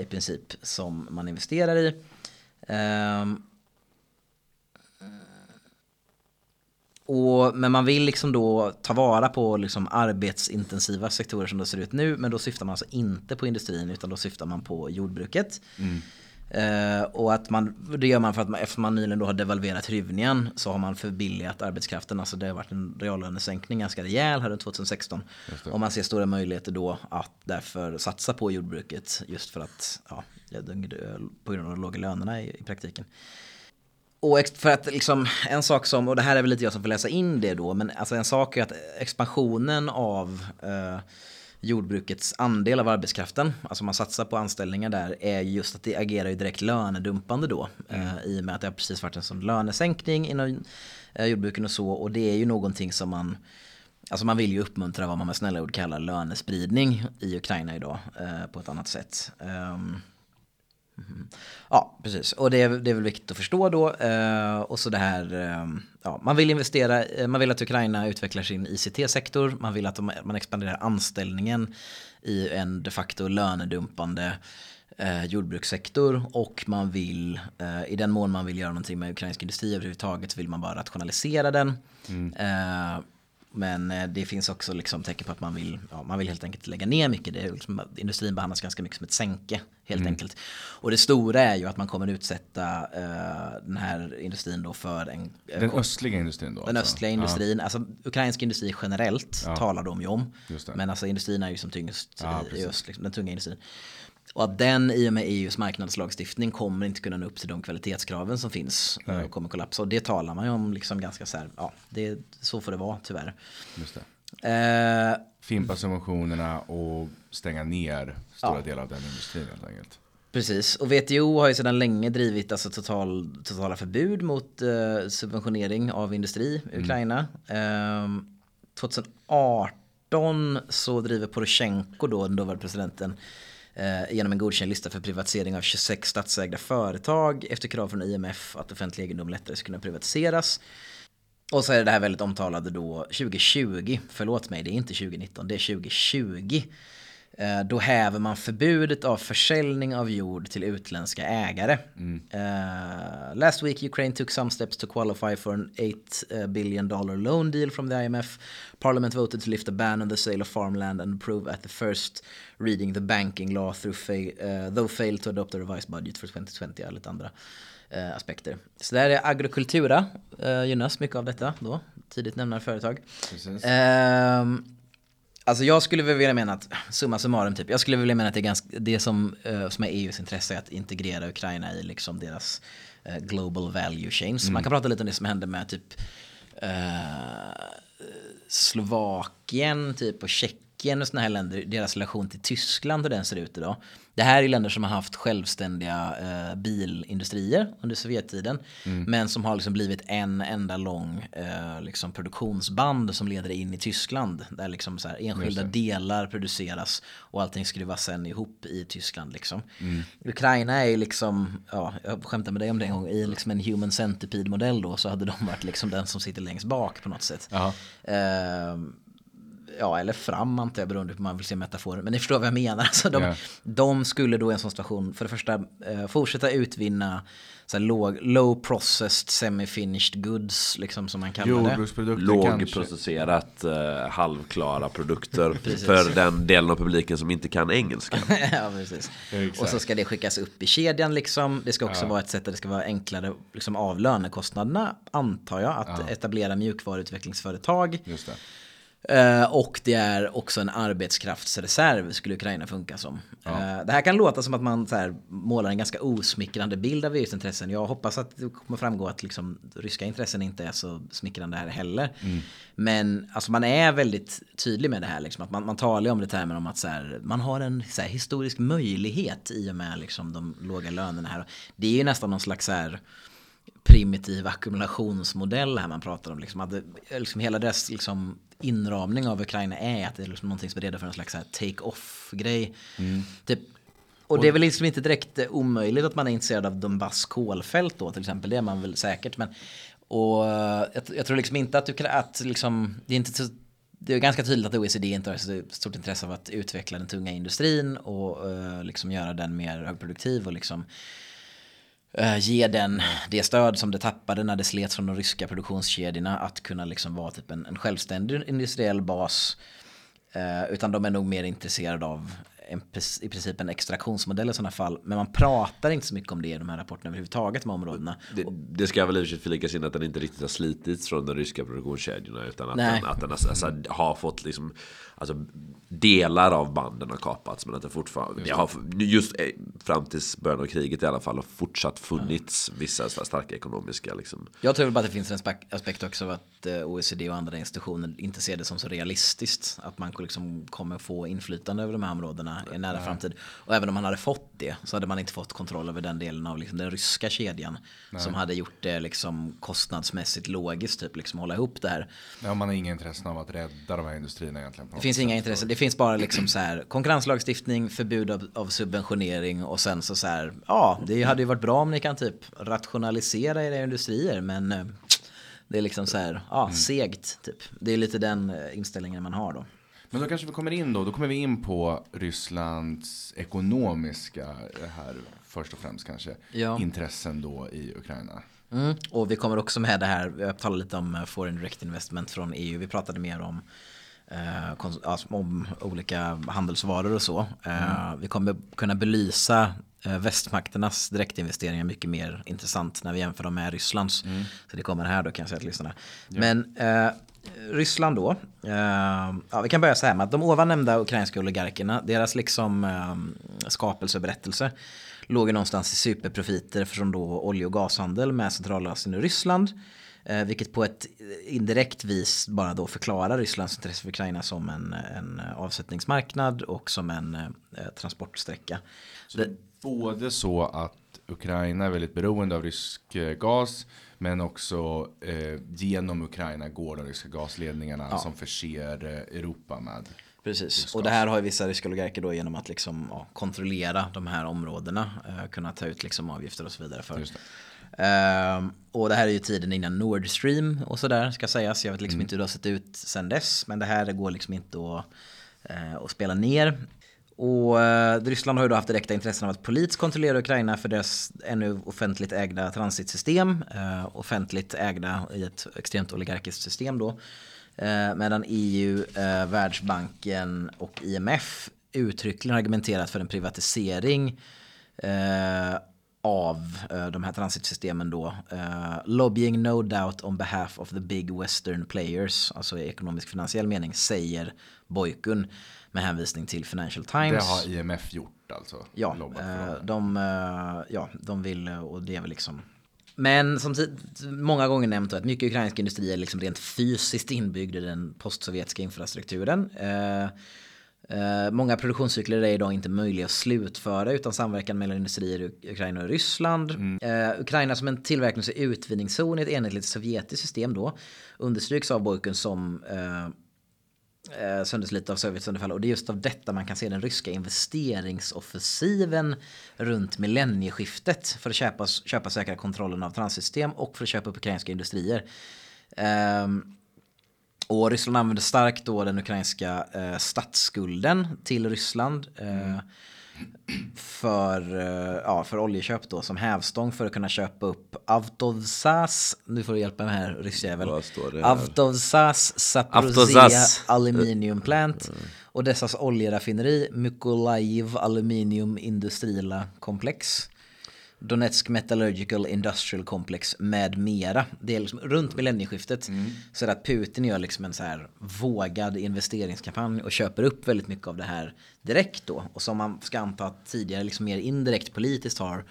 i princip som man investerar i. Um, och, men man vill liksom då ta vara på liksom arbetsintensiva sektorer som det ser ut nu. Men då syftar man alltså inte på industrin utan då syftar man på jordbruket. Mm. Uh, och att man, det gör man för att man, eftersom man nyligen då har devalverat hryvningen så har man förbilligat arbetskraften. Alltså det har varit en reallönesänkning ganska rejäl här runt 2016. Och man ser stora möjligheter då att därför satsa på jordbruket just för att, ja, på grund av de låga lönerna i, i praktiken. Och för att liksom, en sak som, och det här är väl lite jag som får läsa in det då, men alltså en sak är att expansionen av uh, jordbrukets andel av arbetskraften, alltså man satsar på anställningar där, är just att det agerar ju direkt lönedumpande då. Mm. Eh, I och med att det har precis varit en sån lönesänkning inom eh, jordbruken och så. Och det är ju någonting som man, alltså man vill ju uppmuntra vad man med snälla ord kallar lönespridning i Ukraina idag eh, på ett annat sätt. Um, Mm. Ja, precis. Och det är, det är väl viktigt att förstå då. Eh, och så det här, eh, ja, man vill investera, eh, man vill att Ukraina utvecklar sin ICT-sektor, man vill att de, man expanderar anställningen i en de facto lönedumpande eh, jordbrukssektor och man vill, eh, i den mån man vill göra någonting med ukrainsk industri överhuvudtaget så vill man bara rationalisera den. Mm. Men eh, det finns också liksom tecken på att man vill, ja, man vill helt enkelt lägga ner mycket. Det liksom, industrin behandlas ganska mycket som ett sänke helt mm. enkelt. Och det stora är ju att man kommer utsätta uh, den här industrin då för en... Uh, den östliga industrin då? Den alltså. östliga industrin. Ja. Alltså ukrainsk industri generellt ja. talar de ju om. Men alltså industrin är ju som tyngst ja, i öst, liksom, den tunga industrin. Och att den i och med EUs marknadslagstiftning kommer inte kunna nå upp till de kvalitetskraven som finns. Nej. Och kommer kollapsa. Och det talar man ju om liksom ganska så här, ja, det, så får det vara tyvärr. Just det. Eh, Fimpa subventionerna och stänga ner stora ja. delar av den industrin helt enkelt. Precis, och WTO har ju sedan länge drivit alltså total, totala förbud mot eh, subventionering av industri i mm. Ukraina. Eh, 2018 så driver Poroshenko då, den dåvarande presidenten, eh, genom en godkänd lista för privatisering av 26 statsägda företag efter krav från IMF att offentlig egendom lättare ska kunna privatiseras. Och så är det här väldigt omtalade då 2020, förlåt mig det är inte 2019, det är 2020 då häver man förbudet av försäljning av jord till utländska ägare. Mm. Uh, last week Ukraine took some steps to qualify for an 8 eh, billion dollar loan deal from the IMF. Parliament voted to lift a ban on the sale of farmland and approve at the first reading the banking law through fa uh, though failed to adopt a revised budget for 2020 och lite andra uh, aspekter. Så där är agrokultura gynnas mycket av detta då. Tidigt nämnda företag. Uh, Alltså jag skulle väl vilja mena att, summa summarum typ, jag skulle vilja mena att det är ganska, det som, uh, som är EUs intresse är att integrera Ukraina i liksom deras uh, global value chains. Mm. Man kan prata lite om det som hände med typ uh, Slovakien typ och Tjeckien och sådana här länder, deras relation till Tyskland och den ser ut idag. Det här är länder som har haft självständiga eh, bilindustrier under Sovjettiden. Mm. Men som har liksom blivit en enda lång eh, liksom produktionsband som leder in i Tyskland. Där liksom så här enskilda delar produceras och allting skruvas sen ihop i Tyskland. Liksom. Mm. Ukraina är ju liksom, ja, jag skämtade med dig om det en gång, i liksom en human centipede modell då så hade de varit liksom den som sitter längst bak på något sätt. Eh, ja, eller fram antar jag beroende på hur man vill se metaforen. Men ni förstår vad jag menar. Alltså de, Ja. de skulle då i en sån situation för det första eh, fortsätta utvinna så här, låg, low processed semi-finished goods, liksom som man kallar det. Lågprocesserat, eh, halvklara produkter (laughs) för den delen av publiken som inte kan engelska. (laughs) ja, precis. Exakt. Och så ska det skickas upp i kedjan liksom. Det ska också vara ett sätt där det ska vara enklare liksom, av lönekostnaderna, antar jag, att etablera mjukvaruutvecklingsföretag. Just det. Eh, och det är också en arbetskraftsreserv skulle Ukraina funka som. Eh, det här kan låta som att man så här, målar en ganska osmickrande bild av EUs intressen. Jag hoppas att det kommer framgå att liksom, ryska intressen inte är så smickrande här heller. Men alltså, man är väldigt tydlig med det här. Liksom, att man, man talar om det i termer om att så här, man har en så här, historisk möjlighet i och med liksom, de låga lönerna här. Det är ju nästan någon slags så här, primitiv ackumulationsmodell här man pratar om. Liksom, att det, liksom hela dess liksom, inramning av Ukraina är att det är liksom någonting som är redo för en slags take-off-grej. Typ, och det är väl liksom inte direkt omöjligt att man är intresserad av Donbass kolfält då till exempel. Det är man väl säkert. Men, och eh, jag, jag tror liksom inte att, Ukra- att liksom, det är inte så det är ganska tydligt att OECD inte har så stort intresse av att utveckla den tunga industrin och eh, liksom göra den mer högproduktiv och liksom ge den det stöd som det tappade när det slets från de ryska produktionskedjorna att kunna liksom vara typ en, en självständig industriell bas. Eh, utan de är nog mer intresserade av en, i princip en extraktionsmodell i sådana fall. Men man pratar inte så mycket om det i de här rapporterna överhuvudtaget med områdena. Det, det ska väl i och för sig flika in att den inte riktigt har slitits från de ryska produktionskedjorna utan att Nej. den, att den alltså, har fått liksom Alltså delar av banden har kapats men att det fortfarande det har, Just eh, fram tills början av kriget i alla fall har fortsatt funnits vissa så här starka ekonomiska liksom Jag tror bara att det finns en aspek- aspekt också av att eh, OECD och andra institutioner inte ser det som så realistiskt. Att man liksom kommer få inflytande över de här områdena i nära framtid. Och även om man hade fått det så hade man inte fått kontroll över den delen av liksom den ryska kedjan. Som hade gjort det liksom kostnadsmässigt logiskt, typ liksom hålla ihop det här. Ja, man har inga intressen av att rädda de här industrierna egentligen. Finns inga intressen. Det finns bara liksom så här konkurrenslagstiftning, förbud av, av subventionering och sen så så här. Ja, det hade ju varit bra om ni kan typ rationalisera era industrier, men eh, det är liksom så här. Ja, segt typ. Det är lite den eh, inställningen man har då. Men då kanske vi kommer in då, då kommer vi in på Rysslands ekonomiska här först och främst kanske. Ja. Intressen då i Ukraina. Mm. Och vi kommer också med det här, jag talade lite om eh, foreign direct investment från EU. Vi pratade mer om, eh, alltså, om olika handelsvaror och så. Eh, Vi kommer kunna belysa eh, västmakternas direktinvesteringar mycket mer intressant när vi jämför dem med Rysslands. Så det kommer här då kan jag säga till lyssnarna. Men eh, Ryssland då, eh, ja, vi kan börja så här med att de ovan nämnda ukrainska oligarkerna, deras liksom eh, skapelseberättelse låg ju någonstans i superprofiter från då olje och gashandel med Centralasien och Ryssland. Eh, vilket på ett indirekt vis bara då förklarar Rysslands intresse för Ukraina som en, en avsättningsmarknad och som en eh, transportsträcka. Det, Både så att Ukraina är väldigt beroende av rysk eh, gas. Men också eh, genom Ukraina går de ryska gasledningarna som förser eh, Europa med. Precis, och det här har ju vissa ryska oligarker då genom att liksom, ja, kontrollera de här områdena, eh, kunna ta ut liksom avgifter och så vidare för. Ehm, och det här är ju tiden innan Nord Stream och sådär ska sägas. Jag vet liksom inte hur det har sett ut sen dess, men det här går liksom inte att, eh, att spela ner. Och eh, Ryssland har ju då haft direkta intressen av att politiskt kontrollera Ukraina för deras ännu offentligt ägda transitsystem. Eh, offentligt ägda i ett extremt oligarkiskt system då. Eh, medan EU, Världsbanken och IMF uttryckligen argumenterat för en privatisering av eh, de här transitsystemen då. Eh, lobbying no doubt on behalf of the big western players, alltså i ekonomisk finansiell mening, säger Boykun med hänvisning till Financial Det Times. har IMF gjort alltså. Ja, dem. de, ja, de vill och det är väl liksom men som många gånger nämnt att mycket ukrainsk industri är liksom rent fysiskt inbyggd i den postsovjetiska infrastrukturen. Eh, många produktionscykler är idag inte möjliga att slutföra utan samverkan mellan industrier i Ukraina och Ryssland. Eh, Ukraina som en tillverknings och utvinningszon i ett enhetligt sovjetiskt system då understryks av Boykun som eh, eh, sönderslit av Sovjets sönderfall. Och det är just av detta man kan se den ryska investeringsoffensiven runt millennieskiftet för att köpa, köpa säkra kontrollen av transitsystem och för att köpa upp ukrainska industrier. Ehm, Och Ryssland använder starkt då den ukrainska eh, statsskulden till Ryssland. Eh, för, eh, ja, för oljeköp då som hävstång för att kunna köpa upp Avtovsas, nu får du hjälpa mig här ryssjävel. Avtovsas Zaporozhia Avtovsas. Aluminium Plant och dessas oljeraffineri Mykolaiv Aluminium Industriella Komplex. Donetsk Metallurgical Industrial Complex med mera. Det är liksom runt millennieskiftet. Så är det att Putin gör liksom en så här vågad investeringskampanj och köper upp väldigt mycket av det här direkt då. Och som man ska anta att tidigare liksom mer indirekt politiskt har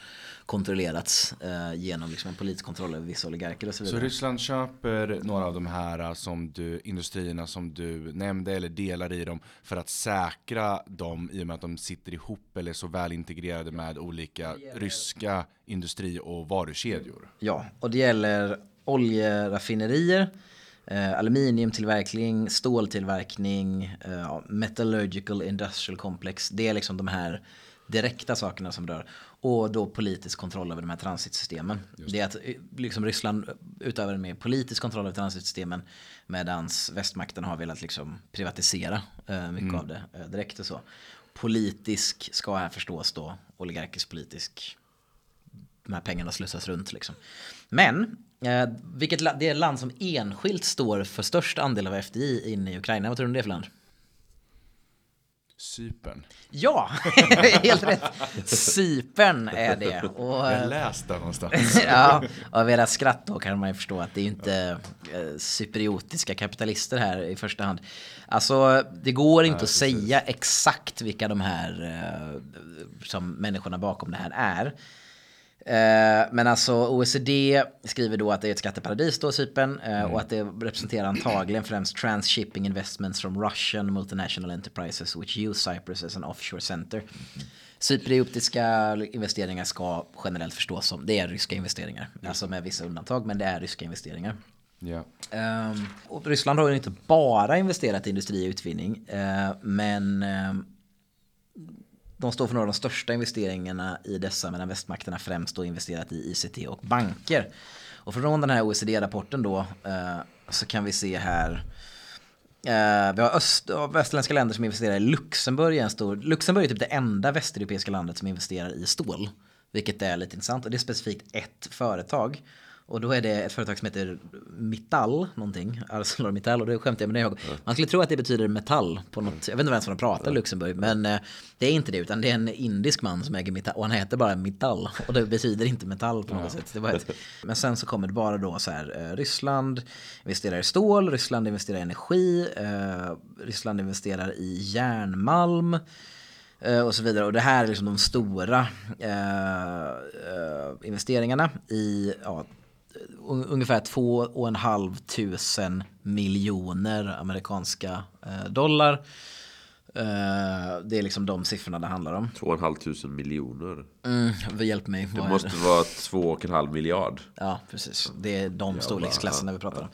kontrollerats eh, genom liksom en politisk kontroll över vissa oligarker och så Så vidare. Ryssland köper några av de här äh, som du, industrierna som du nämnde eller delar i dem för att säkra dem i och med att de sitter ihop eller är så väl integrerade med olika ryska industri och varukedjor. Ja, och det gäller oljeraffinerier, eh, aluminiumtillverkning, ståltillverkning, eh, metallurgical industrial complex. Det är liksom de här direkta sakerna som rör. Och då politisk kontroll över de här transitsystemen. Det är att eh, liksom Ryssland utövar en mer politisk kontroll över transitsystemen medan västmakten har velat liksom privatisera eh, mycket av det eh, direkt och så. Politisk ska här förstås då oligarkisk politisk de här pengarna slussas runt liksom. Men eh, vilket la- det är land som enskilt står för störst andel av FDI inne i Ukraina. Vad tror du det är för land? Cypern. Ja, (laughs) helt rätt. Cypern är det. Och, Jag eh, läste någonstans. (laughs) ja, av era skratt då kan man ju förstå att det är inte eh, cypriotiska kapitalister här i första hand. Alltså, det går inte att säga exakt vilka de här eh, som människorna bakom det här är. Eh, men alltså OECD skriver då att det är ett skatteparadis då, Cypern, eh, och att det representerar antagligen främst transshipping investments from Russian multinational enterprises which use Cyprus as an offshore center. Cypriotiska investeringar ska generellt förstås som, det är ryska investeringar, alltså med vissa undantag, men det är ryska investeringar. Ja. Ehm, och Ryssland har ju inte bara investerat i industri och utvinning, eh, men ehm, de står för några av de största investeringarna i dessa medan västmakterna främst då investerat i ICT och banker. Och från den här OECD-rapporten då eh, så kan vi se här eh, vi har öst och västerländska länder som investerar i Luxemburg. En stor, Luxemburg är typ det enda västeuropeiska landet som investerar i stål. Vilket är lite intressant och det är specifikt ett företag. Och då är det ett företag som heter Mittal någonting, ArcelorMittal och det skämtar jag med det. Man skulle tro att det betyder metall på något, jag vet inte ens vad de pratar i Luxemburg, men eh, det är inte det utan det är en indisk man som äger Mittal och han heter bara Mittal och det betyder inte metall på något sätt. Det var ett, men sen så kommer det bara då så här, eh, Ryssland investerar i stål, Ryssland investerar i energi, eh, Ryssland investerar i järnmalm. Och så vidare. Och det här är liksom de stora eh, investeringarna i ja, ungefär två och en halv tusen miljoner amerikanska eh, dollar. Eh, det är liksom de siffrorna det handlar om. 2,5 miljoner. Mm, hjälp mig. Det måste vara 2,5 miljard. Ja, precis. Det är de storleksklasserna vi pratar om.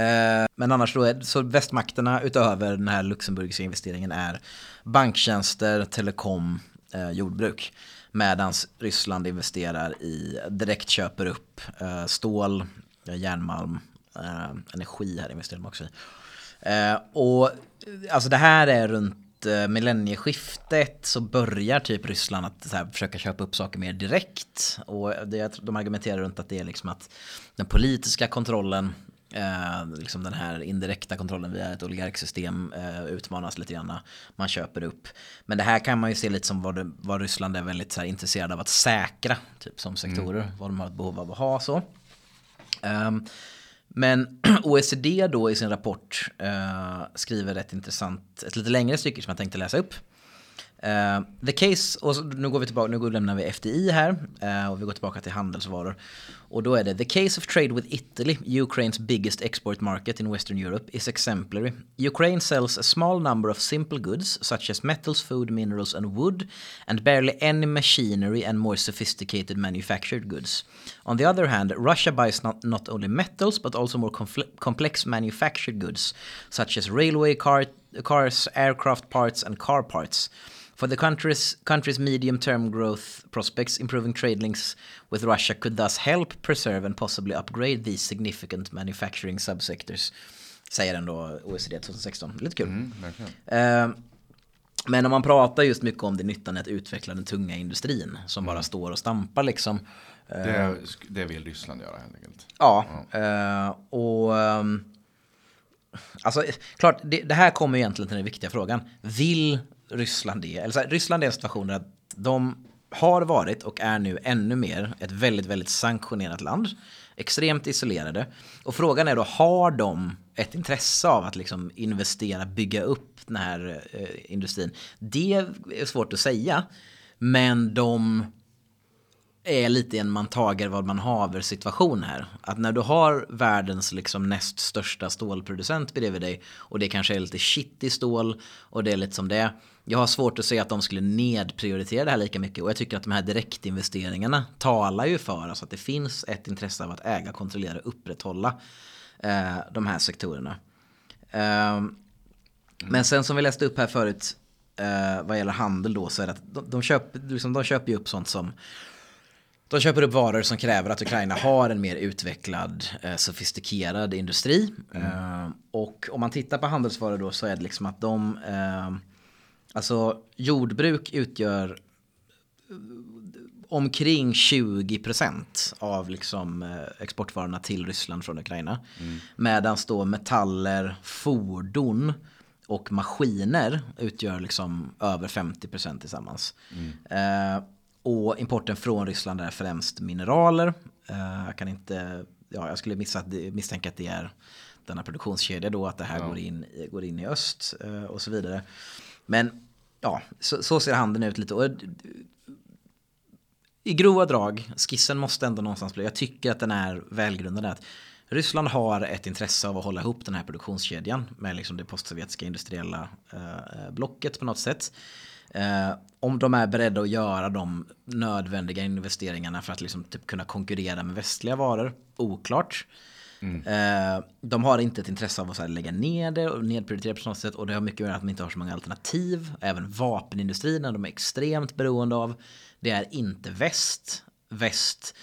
Eh, Men annars då, är, så västmakterna utöver den här luxemburgska investeringen är banktjänster, telekom, jordbruk. Medan Ryssland investerar i, direkt köper upp eh, stål, järnmalm, eh, energi här investerar de också i. Eh, och alltså det här är runt eh, millennieskiftet så börjar typ Ryssland att så här, försöka köpa upp saker mer direkt. Och det, de argumenterar runt att det är liksom att den politiska kontrollen Eh, liksom den här indirekta kontrollen via ett oligarksystem eh, utmanas lite grann. Man köper upp. Men det här kan man ju se lite som vad, det, vad Ryssland är väldigt så här, intresserad av att säkra. Typ som sektorer. Vad de har ett behov av att ha så. Ehm, men (clears throat) OECD då i sin rapport eh, skriver ett intressant, ett lite längre stycke som jag tänkte läsa upp. Eh, the case, och så, nu går vi tillbaka, nu lämnar vi FDI här eh, och vi går tillbaka till handelsvaror. Och då är det the case of trade with Italy, Ukraine's biggest export market in Western Europe, is exemplary. Ukraine sells a small number of simple goods such as metals, food, minerals and wood and barely any machinery and more sophisticated manufactured goods. On the other hand, Russia buys not, not only metals but also more confl- complex manufactured goods such as railway car, cars, aircraft parts and car parts. For the country's, country's medium term growth prospects, improving trade links with Russia could thus help preserve and possibly upgrade these significant manufacturing subsectors. Säger ändå OECD 2016. Lite kul. Mm, verkligen. Eh, men om man pratar just mycket om det nyttan att utveckla den tunga industrin som bara står och stampar liksom. Eh, Det, det vill Ryssland göra helt enkelt. Ja, eh, och ehm, alltså klart, det, det här kommer egentligen till den viktiga frågan. Vill Ryssland är. Eller så här, Ryssland är en situation där de har varit och är nu ännu mer ett väldigt, väldigt sanktionerat land. Extremt isolerade. Och frågan är då, har de ett intresse av att liksom investera, bygga upp den här eh, industrin? Det är svårt att säga. Men de är lite en man tager vad man haver situation här. Att när du har världens liksom näst största stålproducent bredvid dig och det kanske är lite shitty i stål och det är lite som det är. Jag har svårt att se att de skulle nedprioritera det här lika mycket och jag tycker att de här direktinvesteringarna talar ju för alltså att det finns ett intresse av att äga, kontrollera och upprätthålla eh, de här sektorerna. Eh, men sen som vi läste upp här förut eh, vad gäller handel då så är det att de, de, köper, liksom, de köper ju upp sånt som de köper upp varor som kräver att Ukraina har en mer utvecklad, eh, sofistikerad industri. Eh, och om man tittar på handelsvaror då så är det liksom att de, eh, alltså jordbruk utgör omkring 20% av liksom eh, exportvarorna till Ryssland från Ukraina. Mm. Medan då metaller, fordon och maskiner utgör liksom över 50% tillsammans. Eh, och importen från Ryssland är främst mineraler. Eh, jag kan inte, ja, jag skulle missa, misstänka att det är denna produktionskedja då, att det här Ja. går, in, går in i öst eh, och så vidare. Men ja, så, så ser handeln ut lite. Och, I grova drag, skissen måste ändå någonstans bli, jag tycker att den är välgrundad. Att Ryssland har ett intresse av att hålla ihop den här produktionskedjan med liksom det postsovjetiska industriella eh, blocket på något sätt. Eh, om de är beredda att göra de nödvändiga investeringarna för att liksom typ kunna konkurrera med västliga varor, oklart. Mm. Eh, de har inte ett intresse av att så här, lägga ner det och nedprioritera på något sätt och det har mycket med att de inte har så många alternativ. Även vapenindustrin är de är extremt beroende av. Det är inte väst. Väst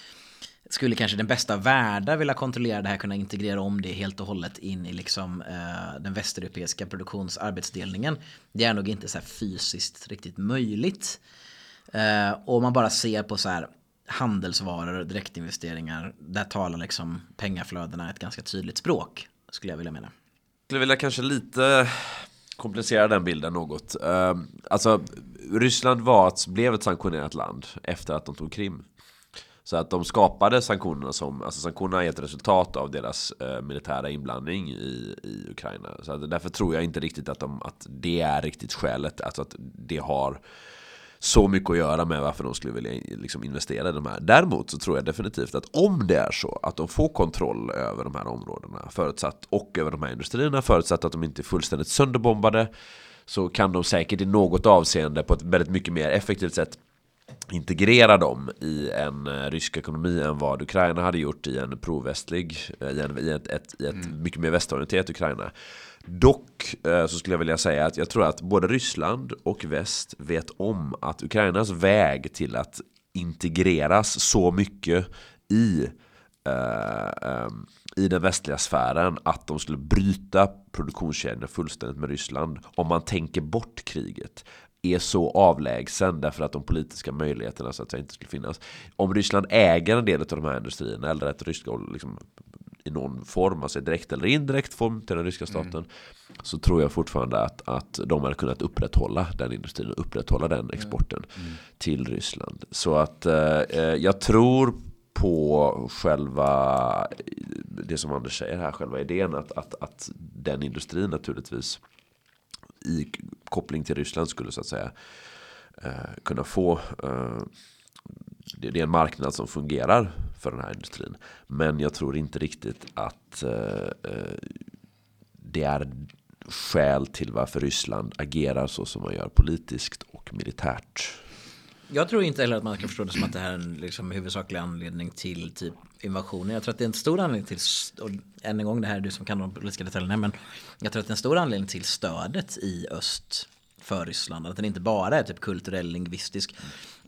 skulle kanske den bästa världen världar vilja kontrollera det här, kunna integrera om det helt och hållet in i liksom, eh, den västeuropeiska produktionsarbetsdelningen. Det är nog inte så här fysiskt riktigt möjligt. Eh, och om man bara ser på så här handelsvaror och direktinvesteringar, där talar liksom pengaflödena ett ganska tydligt språk, skulle jag vilja mena. skulle vilja kanske lite komplicera den bilden något. Ehm, alltså, Ryssland var ett, blev ett sanktionerat land efter att de tog Krim. Så att de skapade sanktionerna som, alltså sanktionerna är ett resultat av deras eh, militära inblandning i, i Ukraina. Så att därför tror jag inte riktigt att, de, att det är riktigt skälet, alltså att det har så mycket att göra med varför de skulle vilja liksom investera i de här. Däremot så tror jag definitivt att om det är så att de får kontroll över de här områdena förutsatt, och över de här industrierna förutsatt att de inte är fullständigt sönderbombade så kan de säkert i något avseende på ett väldigt mycket mer effektivt sätt integrera dem i en eh, rysk ekonomi än vad Ukraina hade gjort i en provästlig, eh, i, en, i ett, ett, i ett mycket mer västorienterat Ukraina. Dock eh, så skulle jag vilja säga att jag tror att både Ryssland och väst vet om att Ukrainas väg till att integreras så mycket i eh, ehm, i den västliga sfären att de skulle bryta produktionskedjorna fullständigt med Ryssland om man tänker bort kriget är så avlägsen därför att de politiska möjligheterna så att säga inte skulle finnas. Om Ryssland äger en del av de här industrierna eller att ryska liksom, i någon form, alltså direkt eller indirekt form till den ryska staten så tror jag fortfarande att, att de hade kunnat upprätthålla den industrin och upprätthålla den exporten till Ryssland. Så att eh, eh, jag tror på själva det som Anders säger här, själva idén att, att, att den industrin naturligtvis i koppling till Ryssland skulle så att säga eh, kunna få eh, det, det är en marknad som fungerar för den här industrin. Men jag tror inte riktigt att eh, eh, det är skäl till varför Ryssland agerar så som man gör politiskt och militärt. Jag tror inte heller att man kan förstå det som att det här är en liksom, huvudsaklig anledning till typ invasionen. Jag tror att det är en stor anledning till, och än en gång det här är du som kan de politiska detaljerna, men jag tror att det är en stor anledning till stödet i öst för Ryssland. Att den inte bara är typ kulturell, lingvistisk.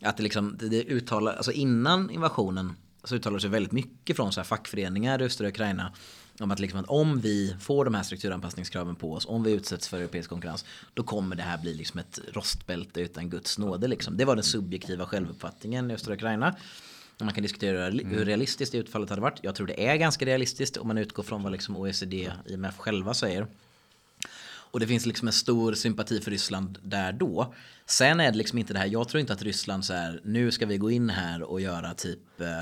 Att det liksom, det, det uttalar, alltså innan invasionen så uttalar sig väldigt mycket från så här fackföreningar i östra Ukraina om att, liksom att om vi får de här strukturanpassningskraven på oss, om vi utsätts för europeisk konkurrens, då kommer det här bli liksom ett rostbälte utan Guds nåde. Liksom. Det var den subjektiva självuppfattningen i östra Ukraina. Man kan diskutera hur realistiskt det utfallet hade varit. Jag tror det är ganska realistiskt om man utgår från vad liksom OECD, IMF själva säger. Och det finns liksom en stor sympati för Ryssland där då. Sen är det liksom inte det här, jag tror inte att Ryssland så här, nu ska vi gå in här och göra typ eh,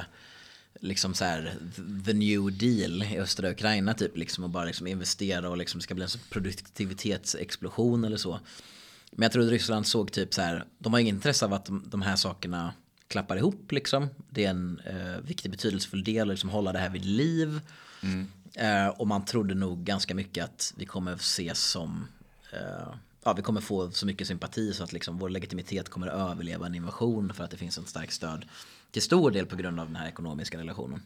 liksom så här the new deal i östra Ukraina typ liksom och bara liksom investera och liksom ska bli en produktivitetsexplosion eller så. Men jag tror att Ryssland såg typ så här, de har ingen intresse av att de, de här sakerna klappar ihop liksom. Det är en eh, viktig betydelsefull del att liksom hålla det här vid liv. Mm. Eh, och man trodde nog ganska mycket att vi kommer ses som eh, ja, vi kommer få så mycket sympati så att liksom vår legitimitet kommer att överleva en invasion för att det finns ett starkt stöd till stor del på grund av den här ekonomiska relationen.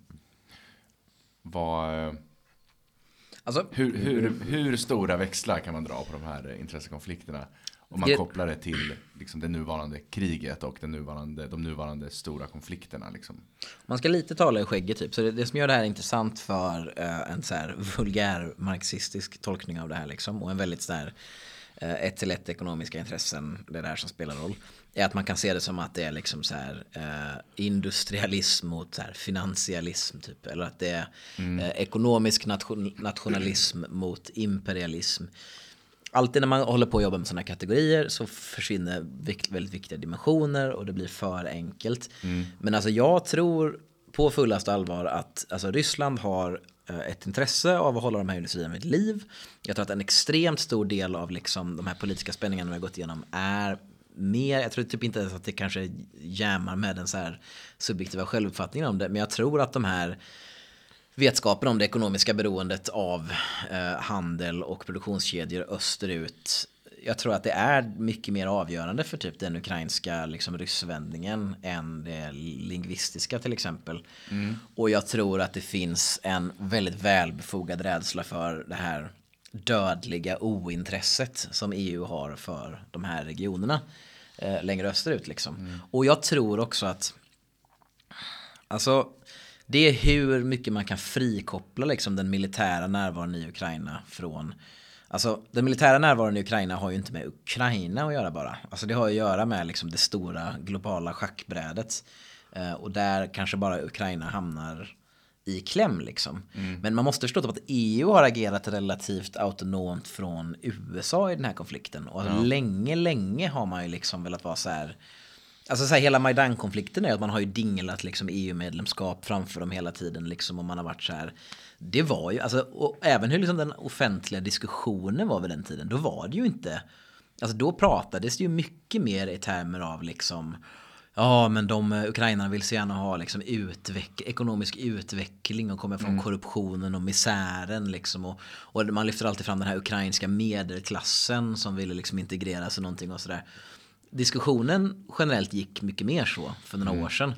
Vad, alltså, hur, hur, hur stora växlar kan man dra på de här intressekonflikterna? Om man kopplar det till liksom, det nuvarande kriget och den nuvarande, de nuvarande stora konflikterna. Liksom. Man ska lite tala i skägget typ. Så det, det som gör det här intressant för uh, en så här vulgär marxistisk tolkning av det här liksom. Och en väldigt så här uh, ett till ett ekonomiska intressen. Det är det här som spelar roll. Är att man kan se det som att det är liksom så här uh, industrialism mot så här finansialism typ. Eller att det är mm. ekonomisk nation, nationalism mot imperialism alltid när man håller på att jobba med sådana kategorier så försvinner väldigt viktiga dimensioner och det blir för enkelt. Mm. Men alltså jag tror på fullast allvar att alltså Ryssland har eh, ett intresse av att hålla de här industrierna vid liv. Jag tror att en extremt stor del av liksom de här politiska spänningarna vi har gått igenom är mer, jag tror typ inte ens att det kanske jämar med den så här subjektiva självuppfattningen om det, men jag tror att de här vetskapen om det ekonomiska beroendet av eh, handel och produktionskedjor österut. Jag tror att det är mycket mer avgörande för typ den ukrainska liksom, ryssvändningen än det lingvistiska till exempel. Mm. Och jag tror att det finns en väldigt välbefogad rädsla för det här dödliga ointresset som EU har för de här regionerna eh, längre österut. Liksom. Mm. Och jag tror också att Alltså det är hur mycket man kan frikoppla liksom den militära närvaron i Ukraina från Alltså den militära närvaron i Ukraina har ju inte med Ukraina att göra bara. Alltså det har att göra med liksom det stora globala schackbrädet. Eh, och där kanske bara Ukraina hamnar i kläm liksom. Mm. Men man måste förstå att EU har agerat relativt autonomt från USA i den här konflikten. Och ja. länge, länge har man ju liksom velat vara så här Alltså så här, hela Majdan-konflikten är att man har ju dinglat liksom EU-medlemskap framför dem hela tiden liksom och man har varit så här. Det var ju, alltså, och även hur liksom den offentliga diskussionen var vid den tiden, då var det ju inte, alltså då pratades det ju mycket mer i termer av liksom, ja men de ukrainarna vill så gärna ha liksom utveck ekonomisk utveckling och kommer från mm. korruptionen och misären liksom och, och man lyfter alltid fram den här ukrainska medelklassen som ville liksom integreras och någonting och sådär diskussionen generellt gick mycket mer så för några mm. år sedan.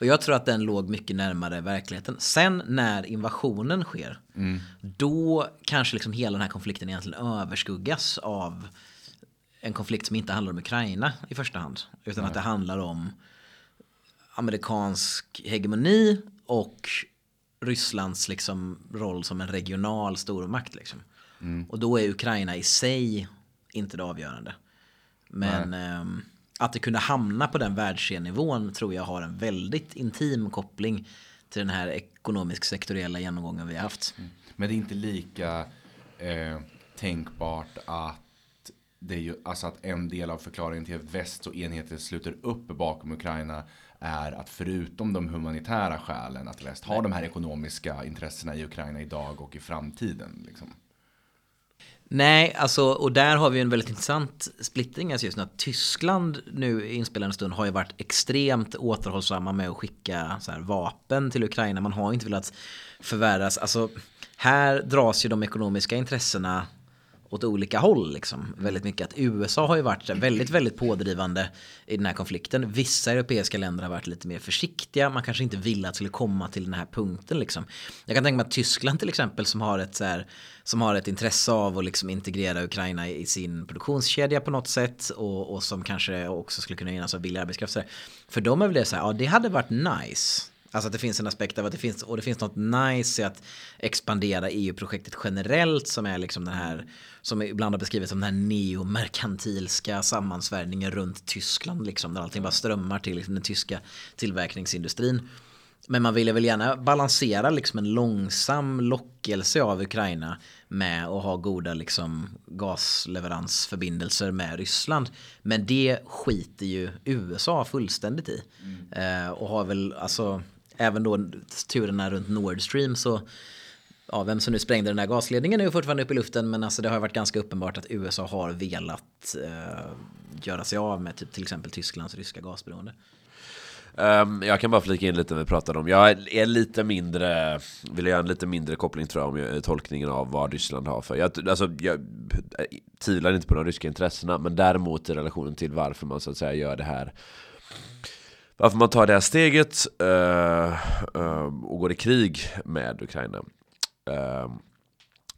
Och jag tror att den låg mycket närmare verkligheten. Sen när invasionen sker, mm. då kanske liksom hela den här konflikten egentligen överskuggas av en konflikt som inte handlar om Ukraina i första hand. Utan Nej. att det handlar om amerikansk hegemoni och Rysslands liksom roll som en regional stormakt. Liksom. Mm. Och då är Ukraina i sig inte det avgörande. Men eh, att det kunde hamna på den världsnivån tror jag har en väldigt intim koppling till den här ekonomisk sektoriella genomgången vi har haft. Mm. Men det är inte lika eh, tänkbart att det är ju, alltså att en del av förklaringen till att väst och enheter sluter upp bakom Ukraina är att förutom de humanitära skälen att väst har de här ekonomiska intressena i Ukraina idag och i framtiden. Liksom. Nej, alltså, och där har vi en väldigt intressant splittring alltså just nu. Att Tyskland nu i inspelande stund har ju varit extremt återhållsamma med att skicka här, vapen till Ukraina. Man har inte velat förvärras. Alltså, här dras ju de ekonomiska intressena åt olika håll. Liksom. Väldigt mycket att USA har ju varit väldigt, väldigt pådrivande i den här konflikten. Vissa europeiska länder har varit lite mer försiktiga. Man kanske inte ville att det skulle komma till den här punkten. Liksom. Jag kan tänka mig att Tyskland till exempel som har ett, så här, som har ett intresse av att liksom integrera Ukraina i sin produktionskedja på något sätt och, och som kanske också skulle kunna gynnas av billig arbetskraft. För dem är väl det så här, ja det hade varit nice Alltså att det finns en aspekt av att det finns, och det finns något nice i att expandera EU-projektet generellt som är liksom den här, som ibland har beskrivits som den här neomerkantilska sammansvärjningen runt Tyskland liksom, där allting bara strömmar till liksom, den tyska tillverkningsindustrin. Men man ville väl gärna balansera liksom en långsam lockelse av Ukraina med att ha goda liksom gasleveransförbindelser med Ryssland. Men det skiter ju USA fullständigt i. Mm. Eh, och har väl alltså även då turerna runt Nord Stream så ja, vem som nu sprängde den här gasledningen är ju fortfarande uppe i luften men alltså det har varit ganska uppenbart att USA har velat eh, göra sig av med typ, till exempel Tysklands ryska gasberoende. Um, jag kan bara flika in lite när vi pratade om, jag är lite mindre, vill göra en lite mindre koppling tror jag om tolkningen av vad Ryssland har för. Jag, alltså, jag eh, tvivlar inte på de ryska intressena, men däremot i relationen till varför man så att säga gör det här varför man tar det här steget uh, uh, och går i krig med Ukraina uh,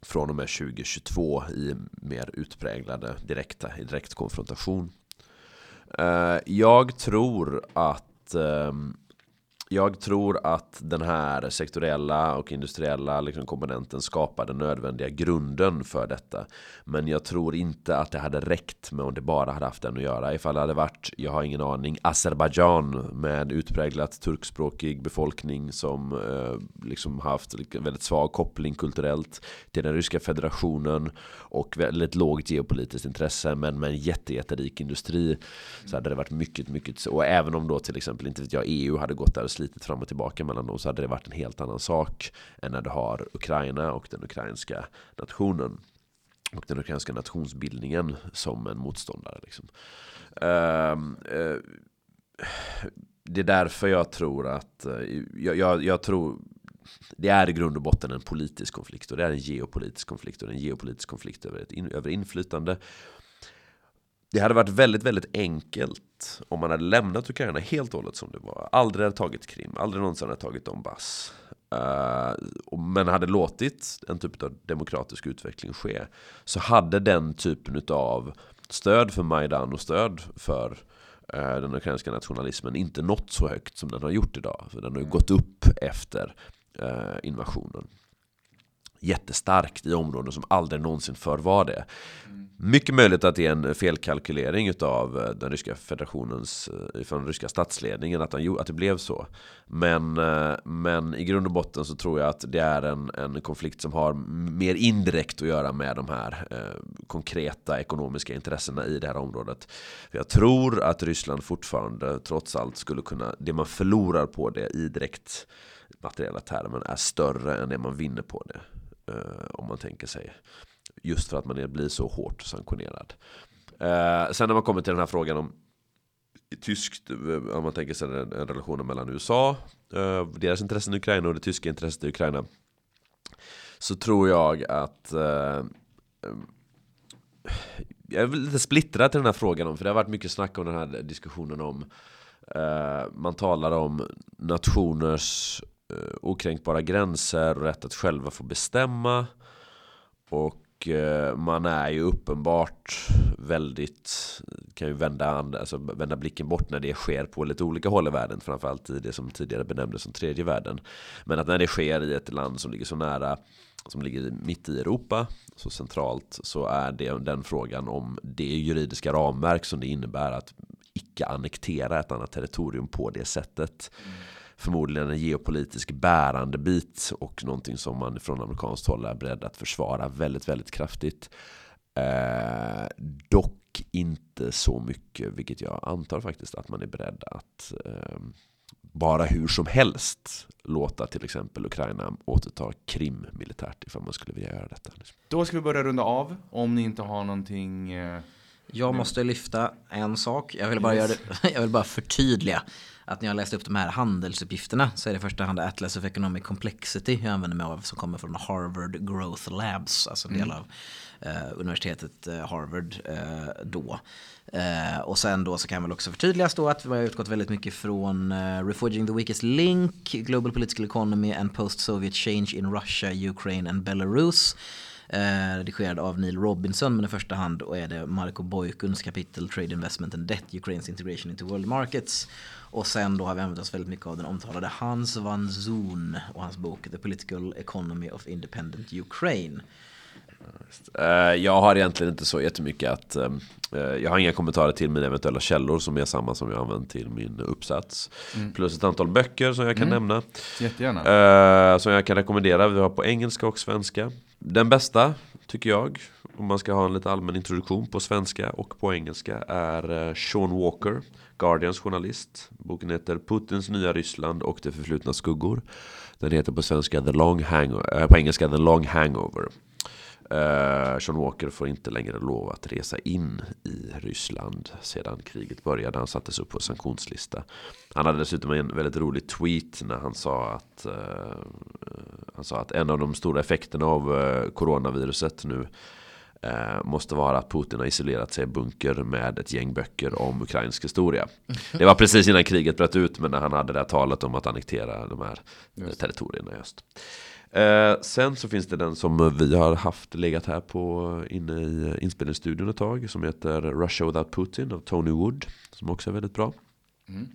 från och med 2022 i mer utpräglade direkta, i direkt konfrontation. jag tror att jag tror att den här sektoriella och industriella liksom komponenten skapar den nödvändiga grunden för detta. Men jag tror inte att det hade räckt med om det bara hade haft den att göra. Ifall det hade varit, jag har ingen aning, Azerbajdzjan med utpräglat turkspråkig befolkning som eh, liksom haft en väldigt svag koppling kulturellt till den ryska federationen och väldigt lågt geopolitiskt intresse men med en jättejätterik industri så hade det varit mycket, mycket och även om då till exempel inte vet jag EU hade gått där och slitit fram och tillbaka mellan dem så hade det varit en helt annan sak än när du har Ukraina och den ukrainska nationen och den ukrainska nationsbildningen som en motståndare. Liksom. Uh, uh, det är därför jag tror att, uh, jag, jag, jag, tror, det är i grund och botten en politisk konflikt och det är en geopolitisk konflikt och det är en geopolitisk konflikt över, ett in, över inflytande det hade varit väldigt, väldigt enkelt om man hade lämnat Ukraina helt och hållet som det var. Aldrig hade tagit Krim, aldrig någonsin hade tagit Donbass. Uh, men hade låtit en typ av demokratisk utveckling ske så hade den typen av stöd för Majdan och stöd för uh, den ukrainska nationalismen inte nått så högt som den har gjort idag. För den har ju gått upp efter uh, invasionen jättestarkt i områden som aldrig någonsin förr var det. Mycket möjligt att det är en felkalkylering av eh, den ryska federationens, eh, från den ryska statsledningen att, han, att det blev så. Men, eh, men i grund och botten så tror jag att det är en, en konflikt som har mer indirekt att göra med de här eh, konkreta ekonomiska intressena i det här området. För jag tror att Ryssland fortfarande trots allt skulle kunna, det man förlorar på det i direkt materiella termer är större än det man vinner på det. Eh, om man tänker sig. Just för att man blir så hårt sanktionerad. Eh, sen när man kommer till den här frågan om tyskt, eh, om man tänker sig en, en relation mellan USA, eh, deras intressen i Ukraina och det tyska intresset i Ukraina. Så tror jag att eh, jag är lite splittrad till den här frågan om, för det har varit mycket snack om den här diskussionen om man talar om nationers Eh, okränkbara gränser och rätt att själva få bestämma. Och eh, man är ju uppenbart väldigt, kan ju vända, alltså vända blicken bort när det sker på lite olika håll i världen. Framförallt i det som tidigare benämndes som tredje världen. Men att när det sker i ett land som ligger så nära, som ligger mitt i Europa, så centralt, så är det den frågan om det juridiska ramverk som det innebär att icke annektera ett annat territorium på det sättet. Mm förmodligen en geopolitisk bärande bit och någonting som man från amerikanskt håll är beredd att försvara väldigt, väldigt kraftigt. Eh, dock inte så mycket, vilket jag antar faktiskt att man är beredd att eh, bara hur som helst låta till exempel Ukraina återta Krim militärt ifall man skulle vilja göra detta. Då ska vi börja runda av om ni inte har någonting eh... Jag måste lyfta en sak. Jag vill bara, göra det, (laughs) jag vill bara förtydliga att när jag läste upp de här handelsuppgifterna så är det i första hand Atlas of Economic Complexity jag använder mig av som kommer från Harvard Growth Labs, alltså en del mm. av eh, universitetet eh, Harvard eh, då. Eh, och sen då så kan väl också förtydligas då att vi har utgått väldigt mycket från uh, Refuging the Weakest Link, Global Political Economy and Post-Soviet Change in Russia, Ukraine and Belarus. Eh, redigerad av Neil Robinson men i första hand och är det Marco Boykuns kapitel Trade Investment and Debt Ukraines Integration into World Markets. Och sen då har vi använt oss väldigt mycket av den omtalade Hans van Zoon och hans bok The Political Economy of Independent Ukraine. Eh, jag har egentligen inte så jättemycket att eh, Jag har inga kommentarer till mina eventuella källor som är samma som jag använt till min uppsats mm. Plus ett antal böcker som jag kan mm. nämna Jättegärna uh, Som jag kan rekommendera, vi har på engelska och svenska Den bästa, tycker jag om man ska ha en lite allmän introduktion på svenska och på engelska Är eh, Sean Walker Guardians journalist Boken heter Putins nya Ryssland och det förflutna skuggor Den heter på svenska The Long Hangover, eh, på engelska The Long Hangover Uh, Sean Walker får inte längre lov att resa in i Ryssland sedan kriget började. Han sattes upp på sanktionslista. Han hade dessutom en väldigt rolig tweet när han sa att, uh, han sa att en av de stora effekterna av uh, coronaviruset nu måste vara att Putin har isolerat sig i bunker med ett gäng böcker om ukrainsk historia. Det var precis innan kriget bröt ut men när han hade det här talet om att annektera de här territorierna i öst. Eh, sen så finns det den som vi har haft legat här på inne i inspelningsstudion ett tag. Som heter Russia Without Putin av Tony Wood. Som också är väldigt bra. Mm.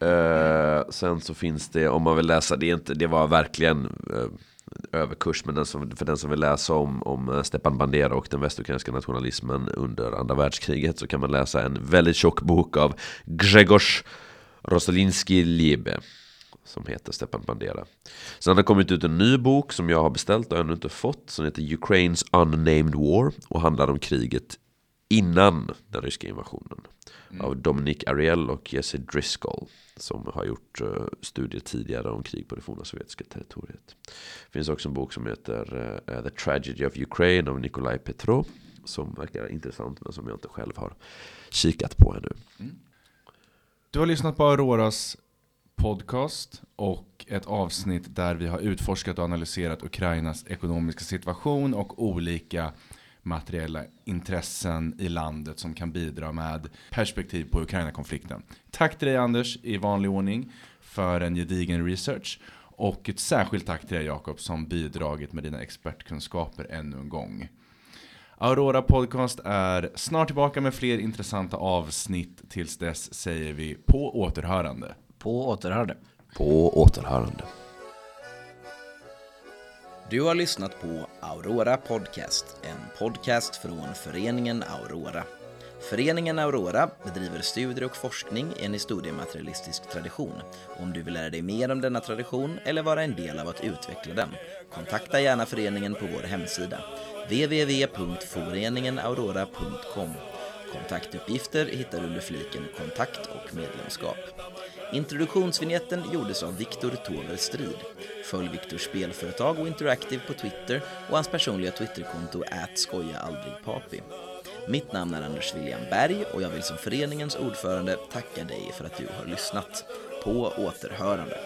Eh, sen så finns det, om man vill läsa, det, inte, det var verkligen eh, överkurs. Men den som, för den som vill läsa om, om eh, Stepan Bandera och den västukrainska nationalismen under andra världskriget. Så kan man läsa en väldigt tjock bok av Grzegorz Rosolinski Liebe som heter Stepan Bandera. Sen har det kommit ut en ny bok som jag har beställt och ännu inte fått som heter Ukraines Unnamed War och handlar om kriget innan den ryska invasionen. Mm. Av Dominic Ariel och Jesse Driscoll som har gjort uh, studier tidigare om krig på det forna sovjetiska territoriet. Det finns också en bok som heter uh, The Tragedy of Ukraine av Nikolaj Petrov som verkar intressant men som jag inte själv har kikat på ännu. Mm. Du har lyssnat på Auroras podcast och ett avsnitt där vi har utforskat och analyserat Ukrainas ekonomiska situation och olika materiella intressen i landet som kan bidra med perspektiv på Ukraina-konflikten. Tack till dig Anders i vanlig ordning för en gedigen research och ett särskilt tack till dig Jakob som bidragit med dina expertkunskaper ännu en gång. Aurora Podcast är snart tillbaka med fler intressanta avsnitt. Tills dess säger vi på återhörande. På återhörande. På återhörande. Du har lyssnat på Aurora Podcast, en podcast från föreningen Aurora. Föreningen Aurora bedriver studier och forskning i en historiematerialistisk tradition. Om du vill lära dig mer om denna tradition eller vara en del av att utveckla den, kontakta gärna föreningen på vår hemsida www.foreningenaurora.com Kontaktuppgifter hittar du under fliken Kontakt och medlemskap. Introduktionsvinjetten gjordes av Viktor Tover Strid. Följ Viktors spelföretag och Interactive på Twitter och hans personliga Twitterkonto @skojaaldrigpapi. Mitt namn är Anders William Berg och jag vill som föreningens ordförande tacka dig för att du har lyssnat. På återhörande.